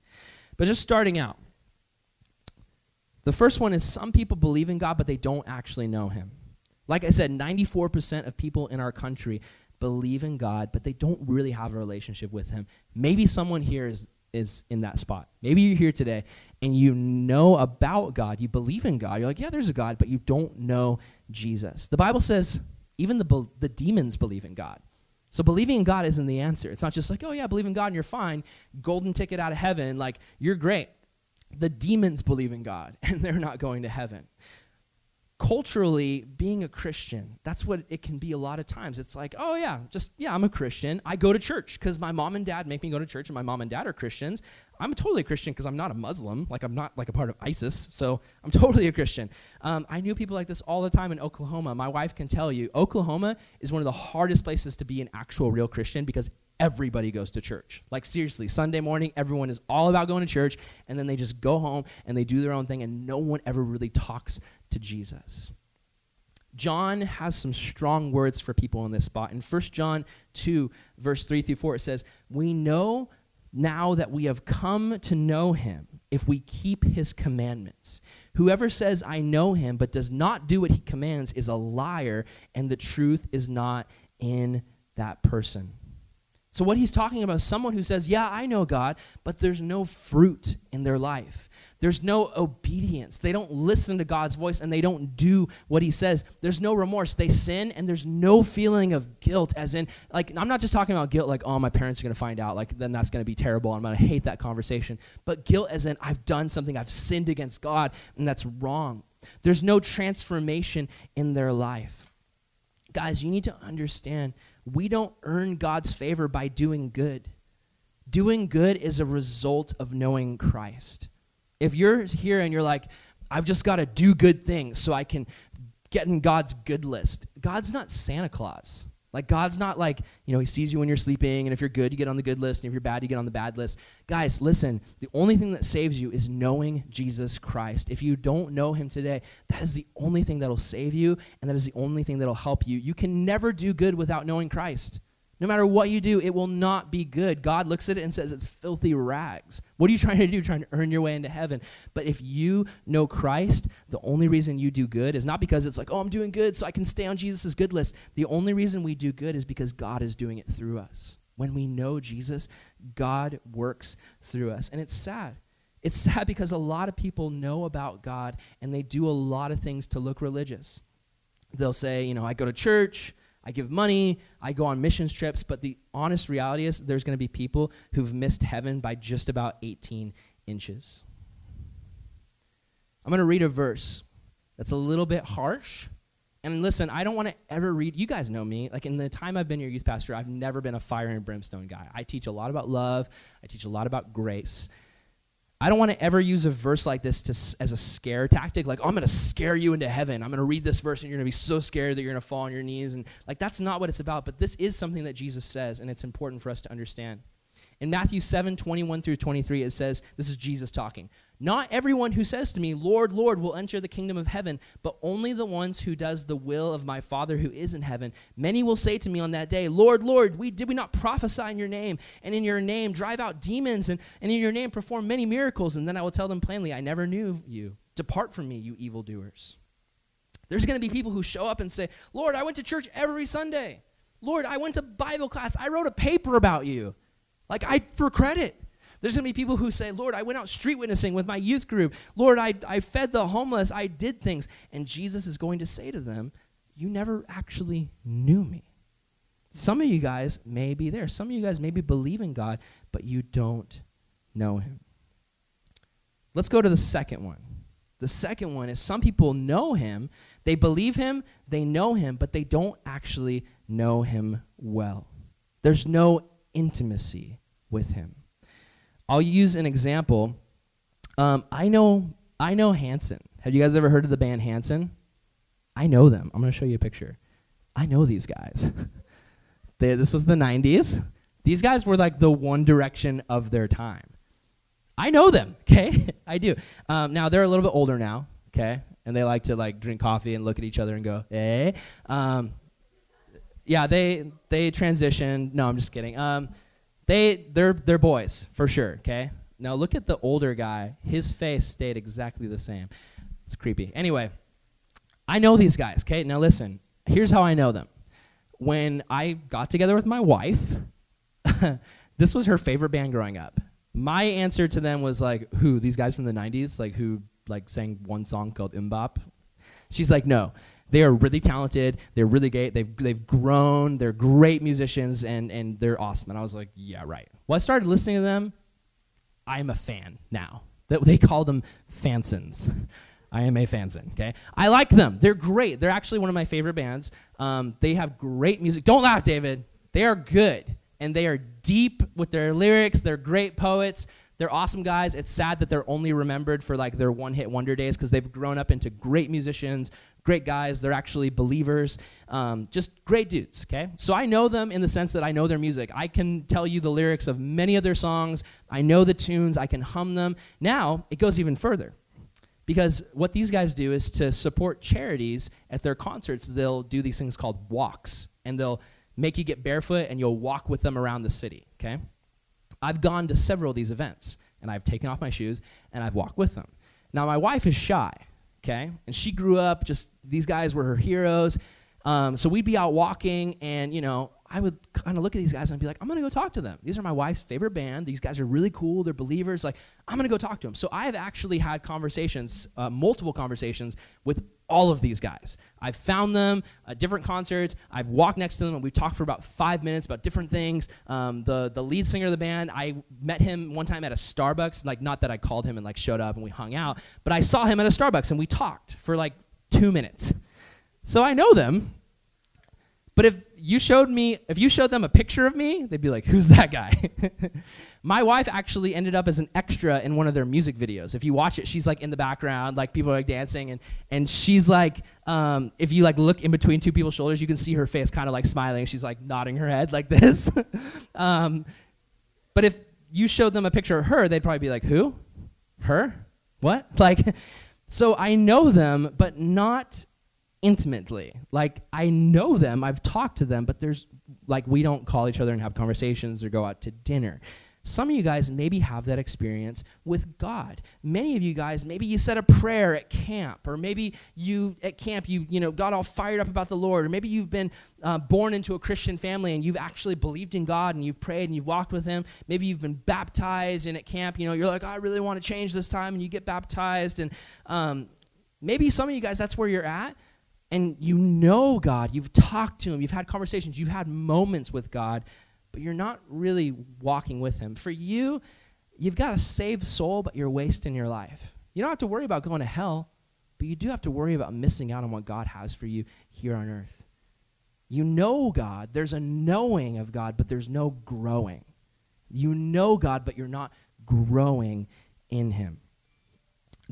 But just starting out, the first one is some people believe in God, but they don't actually know Him. Like I said, 94% of people in our country believe in God, but they don't really have a relationship with Him. Maybe someone here is, is in that spot. Maybe you're here today and you know about God, you believe in God. You're like, yeah, there's a God, but you don't know Jesus. The Bible says even the, the demons believe in God. So believing in God isn't the answer. It's not just like, oh yeah, believe in God and you're fine. Golden ticket out of heaven, like you're great. The demons believe in God and they're not going to heaven. Culturally being a christian that's what it can be a lot of times. It's like oh yeah just yeah i'm a christian. I go to church because my mom and dad make me go to church and my mom and dad are christians. I'm totally a christian because i'm not a muslim. Like i'm not like a part of isis so i'm totally a christian. Um, i knew people like this all the time in oklahoma. My wife can tell you oklahoma is one of the hardest places to be an actual real christian because everybody goes to church. Like, seriously, Sunday morning, everyone is all about going to church, and then they just go home and they do their own thing, and no one ever really talks to Jesus. John has some strong words for people in this spot. In 1 John 2, verse 3 through 4, it says, We know now that we have come to know him if we keep his commandments. Whoever says, I know him, but does not do what he commands, is a liar, and the truth is not in that person. So, what he's talking about is someone who says, Yeah, I know God, but there's no fruit in their life. There's no obedience. They don't listen to God's voice and they don't do what he says. There's no remorse. They sin and there's no feeling of guilt, as in, like, I'm not just talking about guilt like, oh, my parents are going to find out. Like, then that's going to be terrible. I'm going to hate that conversation. But guilt, as in, I've done something, I've sinned against God, and that's wrong. There's no transformation in their life. Guys, you need to understand we don't earn God's favor by doing good. Doing good is a result of knowing Christ. If you're here and you're like, I've just got to do good things so I can get in God's good list, God's not Santa Claus. Like, God's not like, you know, He sees you when you're sleeping, and if you're good, you get on the good list, and if you're bad, you get on the bad list. Guys, listen, the only thing that saves you is knowing Jesus Christ. If you don't know Him today, that is the only thing that'll save you, and that is the only thing that'll help you. You can never do good without knowing Christ. No matter what you do, it will not be good. God looks at it and says it's filthy rags. What are you trying to do? Trying to earn your way into heaven. But if you know Christ, the only reason you do good is not because it's like, oh, I'm doing good so I can stay on Jesus' good list. The only reason we do good is because God is doing it through us. When we know Jesus, God works through us. And it's sad. It's sad because a lot of people know about God and they do a lot of things to look religious. They'll say, you know, I go to church, I give money, I go on missions trips, but the honest reality is there's going to be people who've missed heaven by just about 18 inches. I'm going to read a verse that's a little bit harsh. And listen, I don't want to ever read, you guys know me. Like in the time I've been your youth pastor, I've never been a fire and brimstone guy. I teach a lot about love, I teach a lot about grace. I don't want to ever use a verse like this to, as a scare tactic. Like, oh, I'm going to scare you into heaven. I'm going to read this verse and you're going to be so scared that you're going to fall on your knees. And like, that's not what it's about. But this is something that Jesus says, and it's important for us to understand. In Matthew 7 21 through 23, it says, This is Jesus talking. Not everyone who says to me, Lord, Lord, will enter the kingdom of heaven, but only the ones who does the will of my Father who is in heaven. Many will say to me on that day, Lord, Lord, we, did we not prophesy in your name, and in your name drive out demons, and, and in your name perform many miracles? And then I will tell them plainly, I never knew you. Depart from me, you evildoers. There's going to be people who show up and say, Lord, I went to church every Sunday. Lord, I went to Bible class. I wrote a paper about you. Like, I, for credit. There's going to be people who say, Lord, I went out street witnessing with my youth group. Lord, I, I fed the homeless. I did things. And Jesus is going to say to them, You never actually knew me. Some of you guys may be there. Some of you guys maybe believe in God, but you don't know him. Let's go to the second one. The second one is some people know him, they believe him, they know him, but they don't actually know him well. There's no intimacy with him. I'll use an example. Um, I know I know Hanson. Have you guys ever heard of the band Hanson? I know them. I'm going to show you a picture. I know these guys. they, this was the 90s. These guys were like the one direction of their time. I know them, okay? I do. Um, now, they're a little bit older now, okay? And they like to like drink coffee and look at each other and go, eh? Um, yeah, they they transitioned. No, I'm just kidding. Um, they they're they're boys for sure. Okay. Now look at the older guy. His face stayed exactly the same. It's creepy. Anyway, I know these guys. Okay. Now listen. Here's how I know them. When I got together with my wife, this was her favorite band growing up. My answer to them was like, "Who? These guys from the '90s? Like who? Like sang one song called MMMBop?" She's like, "No." They are really talented. They're really great. They've, they've grown. They're great musicians, and, and they're awesome. And I was like, yeah, right. Well, I started listening to them. I'm a fan now. They call them fansons. I am a fanzine. Okay, I like them. They're great. They're actually one of my favorite bands. Um, they have great music. Don't laugh, David. They are good and they are deep with their lyrics. They're great poets. They're awesome guys. It's sad that they're only remembered for like their one-hit wonder days because they've grown up into great musicians, great guys. They're actually believers, um, just great dudes. Okay, so I know them in the sense that I know their music. I can tell you the lyrics of many of their songs. I know the tunes. I can hum them. Now it goes even further. Because what these guys do is to support charities at their concerts, they'll do these things called walks. And they'll make you get barefoot and you'll walk with them around the city, okay? I've gone to several of these events and I've taken off my shoes and I've walked with them. Now, my wife is shy, okay? And she grew up just, these guys were her heroes. Um, so we'd be out walking and, you know, I would kind of look at these guys and be like, I'm gonna go talk to them. These are my wife's favorite band. These guys are really cool. They're believers. Like, I'm gonna go talk to them. So I've actually had conversations, uh, multiple conversations with all of these guys. I've found them at different concerts. I've walked next to them and we've talked for about five minutes about different things. Um, the the lead singer of the band, I met him one time at a Starbucks. Like, not that I called him and like showed up and we hung out, but I saw him at a Starbucks and we talked for like two minutes. So I know them. But if you showed me, if you showed them a picture of me, they'd be like, "Who's that guy?" My wife actually ended up as an extra in one of their music videos. If you watch it, she's like in the background, like people are like dancing, and and she's like, um, if you like look in between two people's shoulders, you can see her face kind of like smiling. She's like nodding her head like this. um, but if you showed them a picture of her, they'd probably be like, "Who? Her? What?" Like, so I know them, but not intimately. Like I know them, I've talked to them, but there's like we don't call each other and have conversations or go out to dinner. Some of you guys maybe have that experience with God. Many of you guys, maybe you said a prayer at camp, or maybe you at camp you you know got all fired up about the Lord, or maybe you've been uh, born into a Christian family and you've actually believed in God and you've prayed and you've walked with Him. Maybe you've been baptized, and at camp, you know, you're like, I really want to change this time, and you get baptized, and um, maybe some of you guys that's where you're at and you know God, you've talked to Him, you've had conversations, you've had moments with God, but you're not really walking with Him. For you, you've got a saved soul, but you're wasting your life. You don't have to worry about going to hell, but you do have to worry about missing out on what God has for you here on earth. You know God, there's a knowing of God, but there's no growing. You know God, but you're not growing in Him.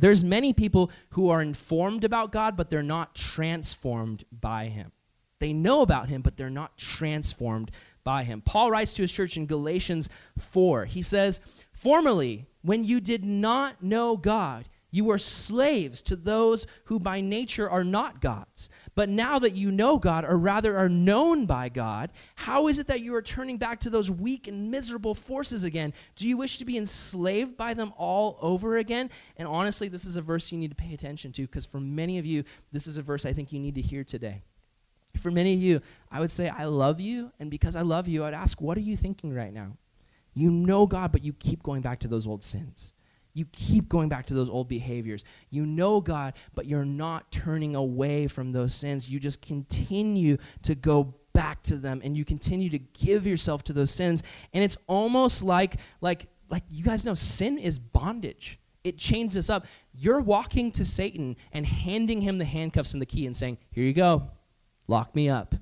There's many people who are informed about God, but they're not transformed by him. They know about him, but they're not transformed by him. Paul writes to his church in Galatians 4. He says, Formerly, when you did not know God, you were slaves to those who by nature are not gods. But now that you know God, or rather are known by God, how is it that you are turning back to those weak and miserable forces again? Do you wish to be enslaved by them all over again? And honestly, this is a verse you need to pay attention to because for many of you, this is a verse I think you need to hear today. For many of you, I would say, I love you. And because I love you, I'd ask, what are you thinking right now? You know God, but you keep going back to those old sins. You keep going back to those old behaviors. You know God, but you're not turning away from those sins. You just continue to go back to them and you continue to give yourself to those sins. And it's almost like like like you guys know sin is bondage. It chains us up. You're walking to Satan and handing him the handcuffs and the key and saying, "Here you go. Lock me up."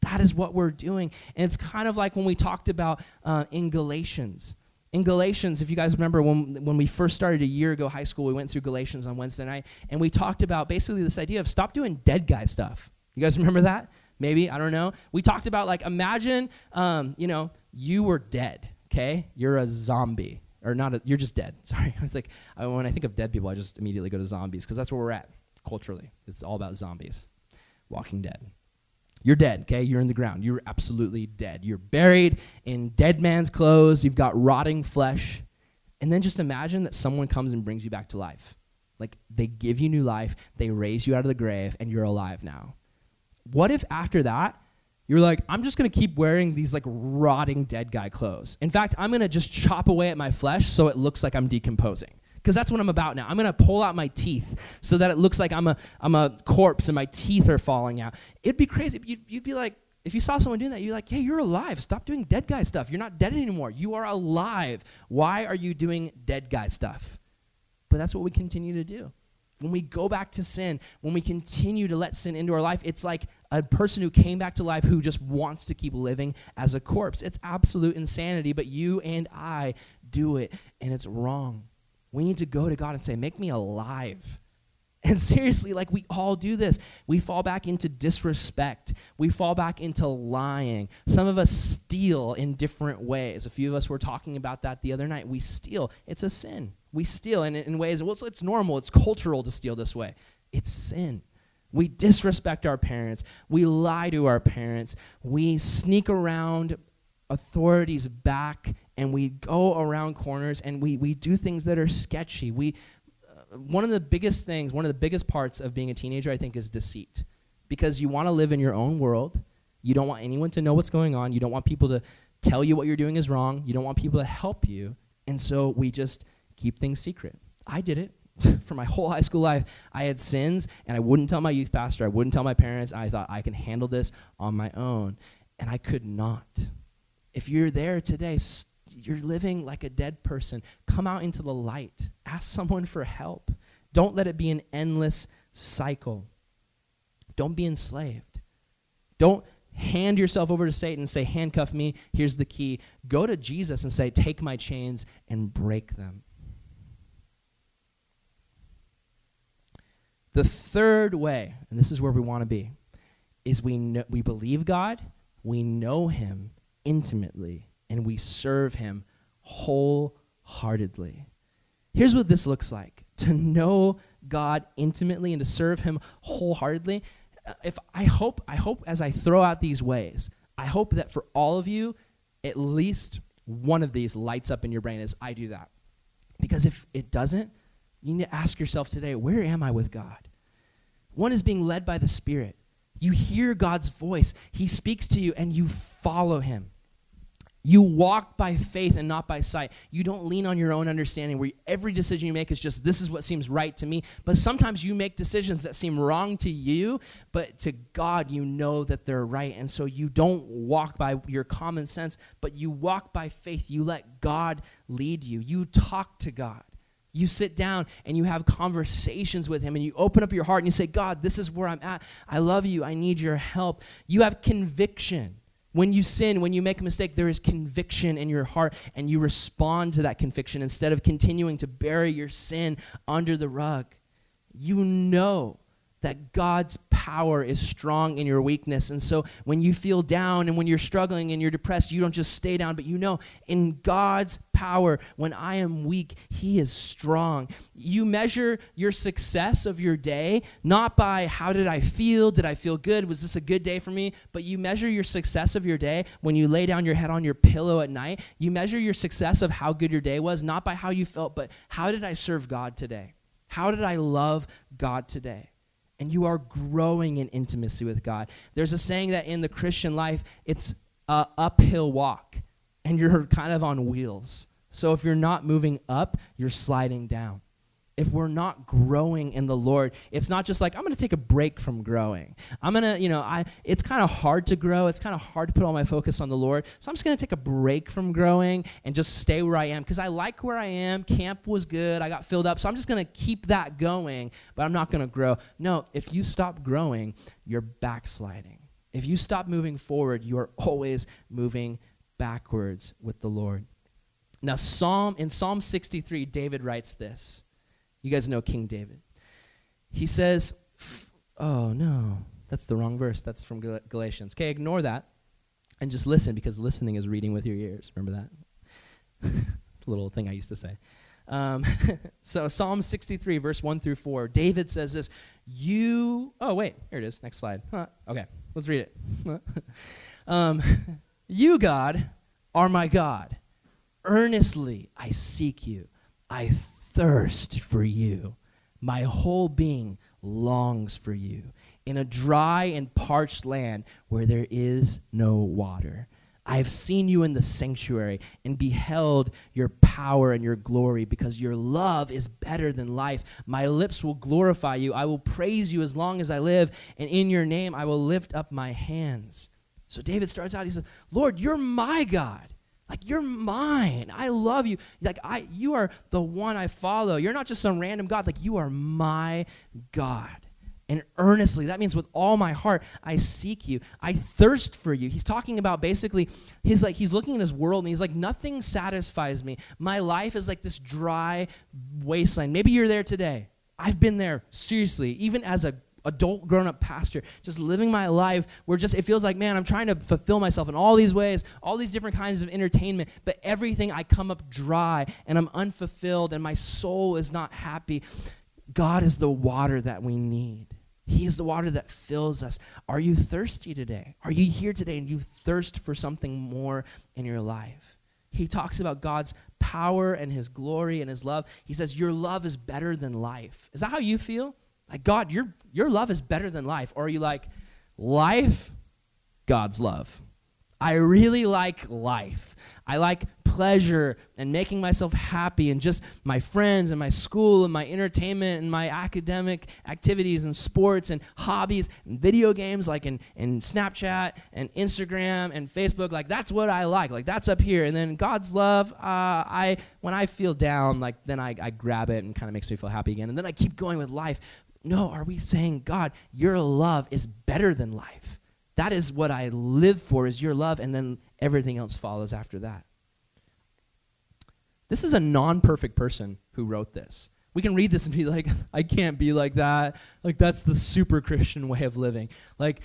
That is what we're doing. And it's kind of like when we talked about uh, in Galatians in Galatians, if you guys remember when, when we first started a year ago high school, we went through Galatians on Wednesday night, and we talked about basically this idea of stop doing dead guy stuff. You guys remember that? Maybe, I don't know. We talked about like imagine, um, you know, you were dead, okay? You're a zombie. Or not, a, you're just dead. Sorry. It's like, I, when I think of dead people, I just immediately go to zombies because that's where we're at culturally. It's all about zombies, walking dead. You're dead, okay? You're in the ground. You're absolutely dead. You're buried in dead man's clothes. You've got rotting flesh. And then just imagine that someone comes and brings you back to life. Like they give you new life, they raise you out of the grave, and you're alive now. What if after that, you're like, I'm just gonna keep wearing these like rotting dead guy clothes. In fact, I'm gonna just chop away at my flesh so it looks like I'm decomposing because that's what I'm about now. I'm going to pull out my teeth so that it looks like I'm a, I'm a corpse and my teeth are falling out. It'd be crazy. You'd, you'd be like, if you saw someone doing that, you're like, hey, you're alive. Stop doing dead guy stuff. You're not dead anymore. You are alive. Why are you doing dead guy stuff? But that's what we continue to do. when we go back to sin, when we continue to let sin into our life, it's like a person who came back to life who just wants to keep living as a corpse. It's absolute insanity, but you and I do it, and it's wrong. We need to go to God and say, Make me alive. And seriously, like we all do this. We fall back into disrespect. We fall back into lying. Some of us steal in different ways. A few of us were talking about that the other night. We steal. It's a sin. We steal in, in ways, well, it's, it's normal, it's cultural to steal this way. It's sin. We disrespect our parents. We lie to our parents. We sneak around authorities back and we go around corners and we, we do things that are sketchy. We, uh, one of the biggest things, one of the biggest parts of being a teenager, I think, is deceit. Because you want to live in your own world. You don't want anyone to know what's going on. You don't want people to tell you what you're doing is wrong. You don't want people to help you. And so we just keep things secret. I did it for my whole high school life. I had sins, and I wouldn't tell my youth pastor. I wouldn't tell my parents. I thought I can handle this on my own. And I could not. If you're there today, you're living like a dead person. Come out into the light. Ask someone for help. Don't let it be an endless cycle. Don't be enslaved. Don't hand yourself over to Satan and say, Handcuff me, here's the key. Go to Jesus and say, Take my chains and break them. The third way, and this is where we want to be, is we, know, we believe God, we know Him intimately, and we serve him wholeheartedly. Here's what this looks like to know God intimately and to serve him wholeheartedly. If I hope, I hope as I throw out these ways, I hope that for all of you, at least one of these lights up in your brain as I do that. Because if it doesn't, you need to ask yourself today, where am I with God? One is being led by the Spirit. You hear God's voice, He speaks to you, and you follow Him. You walk by faith and not by sight. You don't lean on your own understanding where every decision you make is just, this is what seems right to me. But sometimes you make decisions that seem wrong to you, but to God, you know that they're right. And so you don't walk by your common sense, but you walk by faith. You let God lead you. You talk to God. You sit down and you have conversations with Him and you open up your heart and you say, God, this is where I'm at. I love you. I need your help. You have conviction. When you sin, when you make a mistake, there is conviction in your heart, and you respond to that conviction instead of continuing to bury your sin under the rug. You know that God's power is strong in your weakness. And so when you feel down and when you're struggling and you're depressed, you don't just stay down, but you know in God's power, when I am weak, He is strong. You measure your success of your day not by how did I feel? Did I feel good? Was this a good day for me? But you measure your success of your day when you lay down your head on your pillow at night. You measure your success of how good your day was, not by how you felt, but how did I serve God today? How did I love God today? And you are growing in intimacy with God. There's a saying that in the Christian life, it's a uphill walk, and you're kind of on wheels. So if you're not moving up, you're sliding down if we're not growing in the Lord, it's not just like I'm going to take a break from growing. I'm going to, you know, I it's kind of hard to grow. It's kind of hard to put all my focus on the Lord. So I'm just going to take a break from growing and just stay where I am because I like where I am. Camp was good. I got filled up. So I'm just going to keep that going, but I'm not going to grow. No, if you stop growing, you're backsliding. If you stop moving forward, you are always moving backwards with the Lord. Now, Psalm in Psalm 63, David writes this. You guys know King David. He says, Oh, no, that's the wrong verse. That's from Gal- Galatians. Okay, ignore that and just listen because listening is reading with your ears. Remember that? little thing I used to say. Um, so, Psalm 63, verse 1 through 4, David says this You, oh, wait, here it is. Next slide. Huh, okay, let's read it. um, you, God, are my God. Earnestly I seek you. I thirst for you. My whole being longs for you in a dry and parched land where there is no water. I have seen you in the sanctuary and beheld your power and your glory because your love is better than life. My lips will glorify you. I will praise you as long as I live, and in your name I will lift up my hands. So David starts out, he says, Lord, you're my God. Like you're mine. I love you. Like I you are the one I follow. You're not just some random God. Like you are my God. And earnestly, that means with all my heart, I seek you. I thirst for you. He's talking about basically he's like he's looking at his world and he's like nothing satisfies me. My life is like this dry wasteland. Maybe you're there today. I've been there seriously, even as a adult grown up pastor just living my life where just it feels like man i'm trying to fulfill myself in all these ways all these different kinds of entertainment but everything i come up dry and i'm unfulfilled and my soul is not happy god is the water that we need he is the water that fills us are you thirsty today are you here today and you thirst for something more in your life he talks about God's power and his glory and his love. He says, Your love is better than life. Is that how you feel? Like, God, your, your love is better than life. Or are you like, life, God's love? I really like life. I like pleasure and making myself happy and just my friends and my school and my entertainment and my academic activities and sports and hobbies and video games like in, in Snapchat and Instagram and Facebook. Like that's what I like. Like that's up here. And then God's love, uh, I when I feel down, like then I, I grab it and kind of makes me feel happy again. And then I keep going with life. No, are we saying, God, your love is better than life? That is what I live for, is your love, and then everything else follows after that. This is a non perfect person who wrote this. We can read this and be like, I can't be like that. Like, that's the super Christian way of living. Like,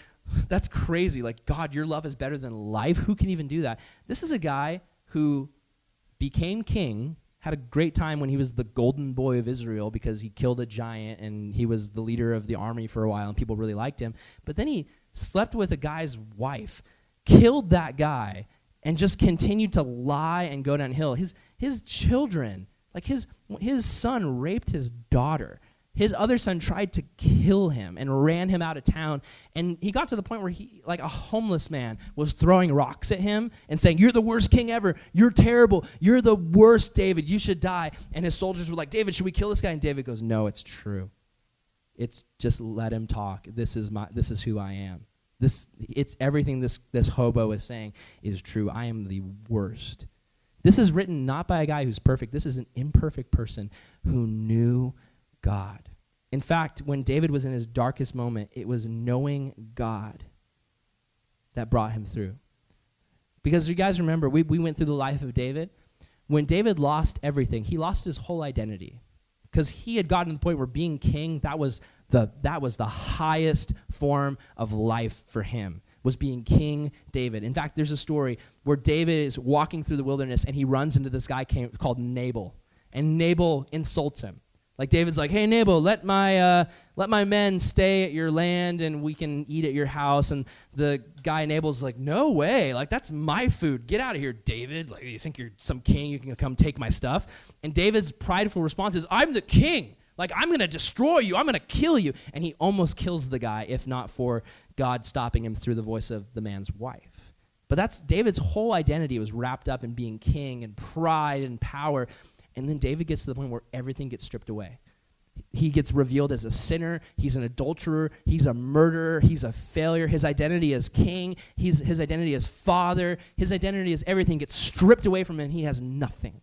that's crazy. Like, God, your love is better than life. Who can even do that? This is a guy who became king had a great time when he was the golden boy of Israel because he killed a giant and he was the leader of the army for a while and people really liked him. But then he slept with a guy's wife, killed that guy, and just continued to lie and go downhill. His his children, like his his son raped his daughter his other son tried to kill him and ran him out of town. And he got to the point where he like a homeless man was throwing rocks at him and saying you're the worst king ever. You're terrible. You're the worst david. You should die. And his soldiers were like david should we kill this guy? And david goes no it's true. It's just let him talk. This is my this is who i am. This it's everything this this hobo is saying is true. I am the worst. This is written not by a guy who's perfect. This is an imperfect person who knew God. In fact, when David was in his darkest moment, it was knowing God that brought him through. Because you guys remember, we, we went through the life of David. When David lost everything, he lost his whole identity. Because he had gotten to the point where being king, that was the, that was the highest form of life for him was being King David. In fact, there's a story where David is walking through the wilderness and he runs into this guy called Nabal. And Nabal insults him. Like David's like, "Hey Nabal, let my uh, let my men stay at your land, and we can eat at your house." And the guy Nabal's like, "No way! Like that's my food. Get out of here, David! Like you think you're some king? You can come take my stuff?" And David's prideful response is, "I'm the king. Like I'm gonna destroy you. I'm gonna kill you." And he almost kills the guy, if not for God stopping him through the voice of the man's wife. But that's David's whole identity was wrapped up in being king and pride and power. And then David gets to the point where everything gets stripped away. He gets revealed as a sinner. He's an adulterer. He's a murderer. He's a failure. His identity as king. He's, his identity as father. His identity as everything gets stripped away from him. He has nothing.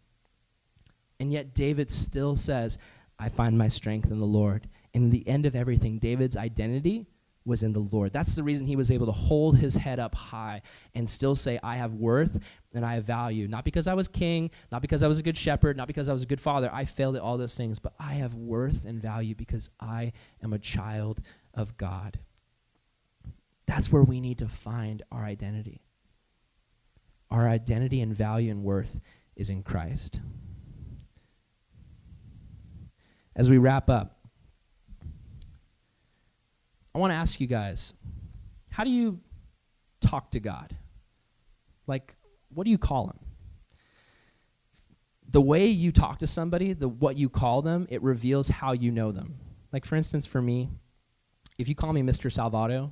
And yet, David still says, I find my strength in the Lord. And in the end of everything, David's identity was in the Lord. That's the reason he was able to hold his head up high and still say, I have worth and I have value. Not because I was king, not because I was a good shepherd, not because I was a good father. I failed at all those things, but I have worth and value because I am a child of God. That's where we need to find our identity. Our identity and value and worth is in Christ. As we wrap up, I want to ask you guys how do you talk to God? Like, what do you call him? The way you talk to somebody, the what you call them, it reveals how you know them. Like for instance, for me, if you call me Mr. Salvato,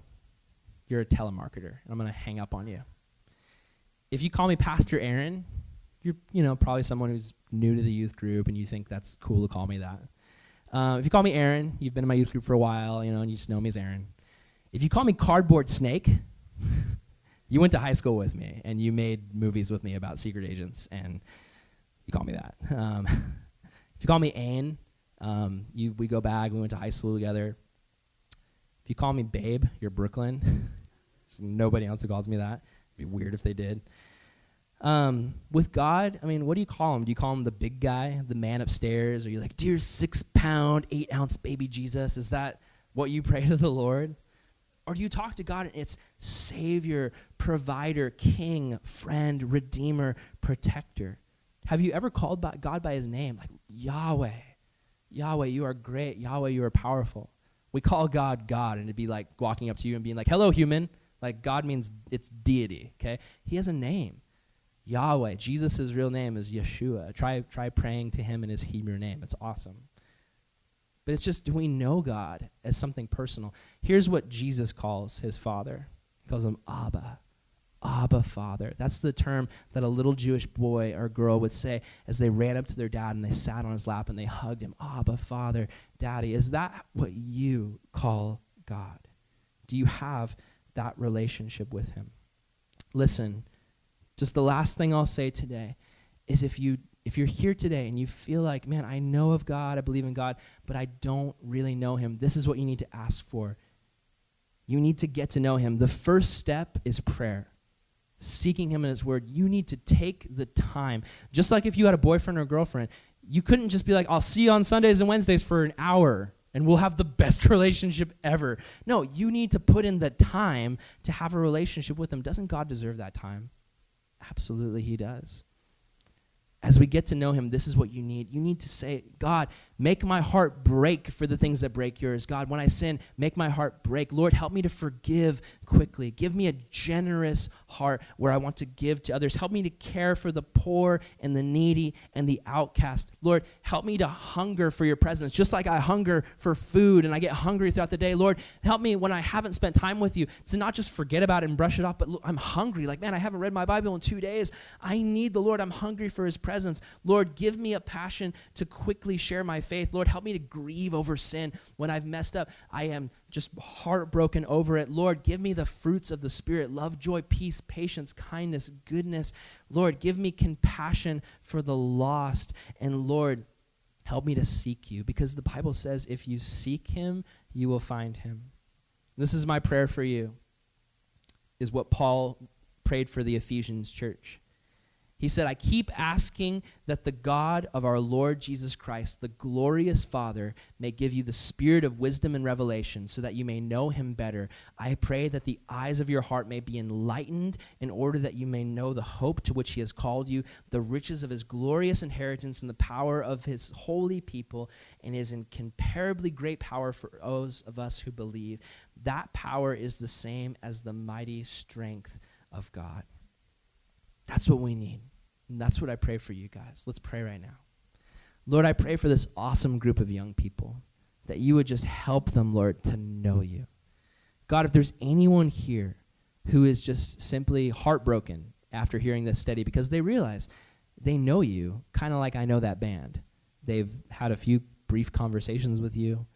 you're a telemarketer, and I'm gonna hang up on you. If you call me Pastor Aaron, you're you know probably someone who's new to the youth group, and you think that's cool to call me that. Uh, if you call me Aaron, you've been in my youth group for a while, you know, and you just know me as Aaron. If you call me Cardboard Snake, you went to high school with me, and you made movies with me about secret agents, and you call me that. Um, if you call me Ain, um, you, we go back. We went to high school together. If you call me Babe, you're Brooklyn. There's nobody else who calls me that. It'd be weird if they did. Um, with God, I mean, what do you call him? Do you call him the big guy, the man upstairs? Or you like, dear six pound, eight ounce baby Jesus? Is that what you pray to the Lord? Or do you talk to God and it's Savior, Provider, King, Friend, Redeemer, Protector? Have you ever called by God by his name? Like, Yahweh, Yahweh, you are great. Yahweh, you are powerful. We call God God, and it'd be like walking up to you and being like, hello, human. Like, God means it's deity, okay? He has a name. Yahweh. Jesus' real name is Yeshua. Try, try praying to him in his Hebrew name. It's awesome. But it's just, do we know God as something personal? Here's what Jesus calls his father He calls him Abba. Abba, Father. That's the term that a little Jewish boy or girl would say as they ran up to their dad and they sat on his lap and they hugged him. Abba, Father, Daddy. Is that what you call God? Do you have that relationship with him? Listen, just the last thing I'll say today is if you if you're here today and you feel like, man, I know of God, I believe in God, but I don't really know him, this is what you need to ask for. You need to get to know him. The first step is prayer. Seeking him in his word. You need to take the time. Just like if you had a boyfriend or girlfriend, you couldn't just be like, I'll see you on Sundays and Wednesdays for an hour and we'll have the best relationship ever. No, you need to put in the time to have a relationship with him. Doesn't God deserve that time? Absolutely, He does. As we get to know Him, this is what you need. You need to say, God, make my heart break for the things that break yours. God, when I sin, make my heart break. Lord, help me to forgive quickly. Give me a generous heart where I want to give to others. Help me to care for the poor and the needy and the outcast. Lord, help me to hunger for your presence, just like I hunger for food and I get hungry throughout the day. Lord, help me when I haven't spent time with you to not just forget about it and brush it off, but I'm hungry. Like, man, I haven't read my Bible in two days. I need the Lord. I'm hungry for his presence. Lord, give me a passion to quickly share my faith. Lord, help me to grieve over sin when I've messed up. I am just heartbroken over it. Lord, give me the fruits of the Spirit love, joy, peace, patience, kindness, goodness. Lord, give me compassion for the lost. And Lord, help me to seek you because the Bible says if you seek him, you will find him. This is my prayer for you, is what Paul prayed for the Ephesians church. He said, I keep asking that the God of our Lord Jesus Christ, the glorious Father, may give you the spirit of wisdom and revelation so that you may know him better. I pray that the eyes of your heart may be enlightened in order that you may know the hope to which he has called you, the riches of his glorious inheritance and the power of his holy people, and his incomparably great power for those of us who believe. That power is the same as the mighty strength of God. That's what we need. And that's what I pray for you guys. Let's pray right now. Lord, I pray for this awesome group of young people that you would just help them, Lord, to know you. God, if there's anyone here who is just simply heartbroken after hearing this study because they realize they know you, kind of like I know that band. They've had a few brief conversations with you,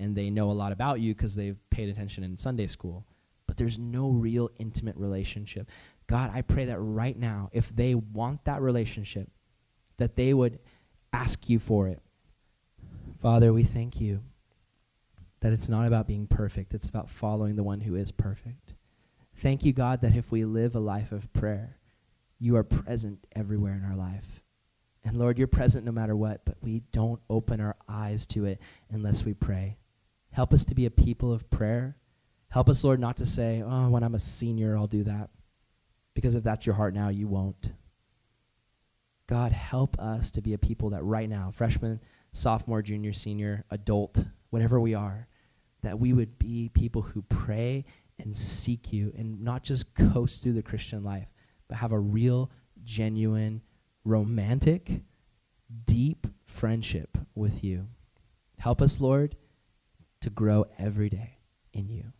and they know a lot about you because they've paid attention in Sunday school, but there's no real intimate relationship. God, I pray that right now, if they want that relationship, that they would ask you for it. Father, we thank you that it's not about being perfect, it's about following the one who is perfect. Thank you, God, that if we live a life of prayer, you are present everywhere in our life. And Lord, you're present no matter what, but we don't open our eyes to it unless we pray. Help us to be a people of prayer. Help us, Lord, not to say, oh, when I'm a senior, I'll do that. Because if that's your heart now, you won't. God, help us to be a people that right now, freshman, sophomore, junior, senior, adult, whatever we are, that we would be people who pray and seek you and not just coast through the Christian life, but have a real, genuine, romantic, deep friendship with you. Help us, Lord, to grow every day in you.